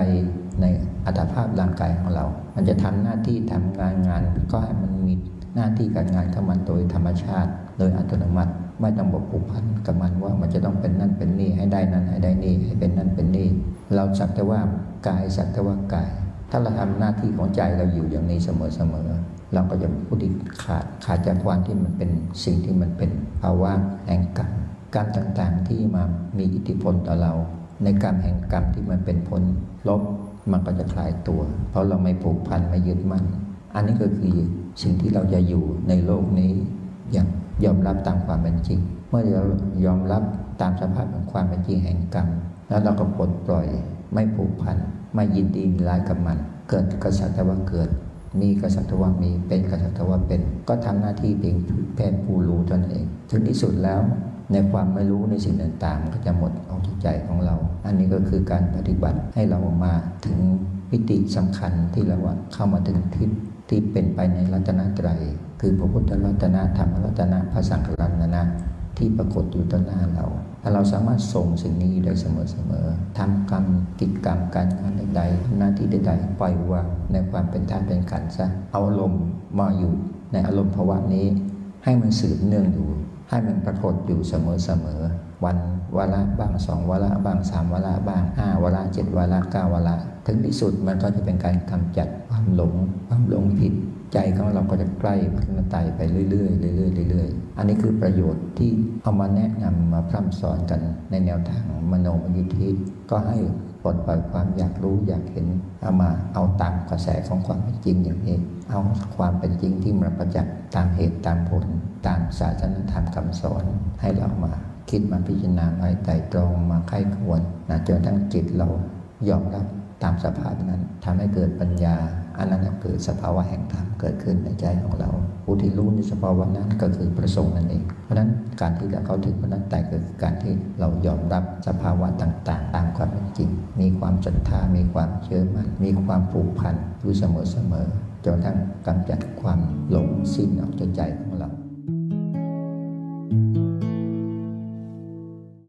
ในอัตภาพร่างกายของเรา มันจะทำหน้าที่ทำงานงาน ก็ให้มันมีหน้าที่การงานเข้ามาโดยธรรมชาติ โดยอัตโนมัติ ไม่ต้องบอกผูกพันกับมันว่ามันจะต้องเป็นนั่นเป็นนี่ให้ได้นั่นให้ได้นี่ให้เป็นนั่นเป็นนี่ เราสักแต่ว่ากายสักแต่ว่ากาย ถ้าเราทำหน้าที่ของใจเราอยู่อย่างนี้เสมอๆเราก็จะพูดขาดขาดจากความที่มันเป็นสิ่งที่มันเป็นภาวะแห่งกรรมกรรมต่างๆที่มามีอิทธิพลต่อเรา ในกรรมแห่งกรรมที่มันเป็นผลลบมันก็จะคลายตัว เพราะเราไม่ผูกพันไม่ยึดมั่นอันนี้ก็คือสิ่งที่เราจะอยู่ในโลกนี้ อย่างยอมรับตามความเป็นจริง เมื่อเรายอมรับตามสภาพของความเป็นจริงแห่งกรรม แล้วเราก็ปลดปล่อย ไม่ผูกพันไม่ยินดีร้ายกับมัน เกิดกษัตริย์ว่าเกิด มีกษัตริย์ว่ามีเป็นกษัตริย์ว่าเป็น ก็ทำหน้าที่เพียงแพทย์ผู้รู้ตนเอง ถึงที่สุดแล้วในความไม่รู้ในสิ่งต่างๆ ก็จะหมดออกจากใจของเรา อันนี้ก็คือการปฏิบัติให้เรามาถึงมิติสำคัญที่เราว่าเข้ามาถึงทิศที่เป็นไปในรัตนตรัย คือพระพุทธรัตนะธรรมรัตนะพระสังฆรัตนะ ที่ปรากฏอยู่ต่อหน้าเรา ถ้าเราสามารถส่งสิ่งนี้ได้เสมอๆทำกรรมกิจกรรมการงานใดๆหน้าที่ใดๆปล่อยวางในความเป็นธาตุเป็นขันธ์ซะเอาอารมณ์มาอยู่ในอารมณ์ภาวะนี้ ให้มันสืบเนื่องอยู่ ให้มันปรากฏอยู่เสมอๆวันวาระบ้างสองวาระบ้างสามวาระบ้างห้าวาระเจ็ดวาระเก้าวาระ ถึงที่สุดมันก็จะเป็นการกำจัดความหลงความหลงผิด ใจของเราก็จะใกล้พัฒนาไตไปเรื่อยๆเรื่อยๆเรื่อยๆ อันนี้คือประโยชน์ที่เอามาแนะนำมาพร่ำสอนกันในแนวทางมโนมยิทธิก็ให้ปลดปล่อยความอยากรู้อยากเห็นเอามาเอาตามกระแสของความเป็นจริงอย่างนี้ เอาความเป็นจริงที่มันประจักษ์ตามเหตุตามผล ตามศาสนธรรมคำสอนให้เรามา คิดมาพิจารณาไว้ไต่ตรองมาไข้ควรนะจนทั้งจิตเรายอมรับตามสภาพนั้นทำให้เกิดปัญญา อันนั้นเกิดสภาวะแห่งธรรมเกิดขึ้นในใจของเรา ผู้ที่รู้ในสภาวะนั้นก็คือประสงค์นั่นเอง เพราะฉะนั้นการที่เราเข้าถึงพระนั้นแต่คือการที่เรายอมรับสภาวะต่างๆ ตามความเป็นจริง มีความศรัทธา มีความเชื่อมั่น มีความผูกพันอยู่เสมอๆจนทั้งกำจัดความหลงสิ้นออกจากใจของเรา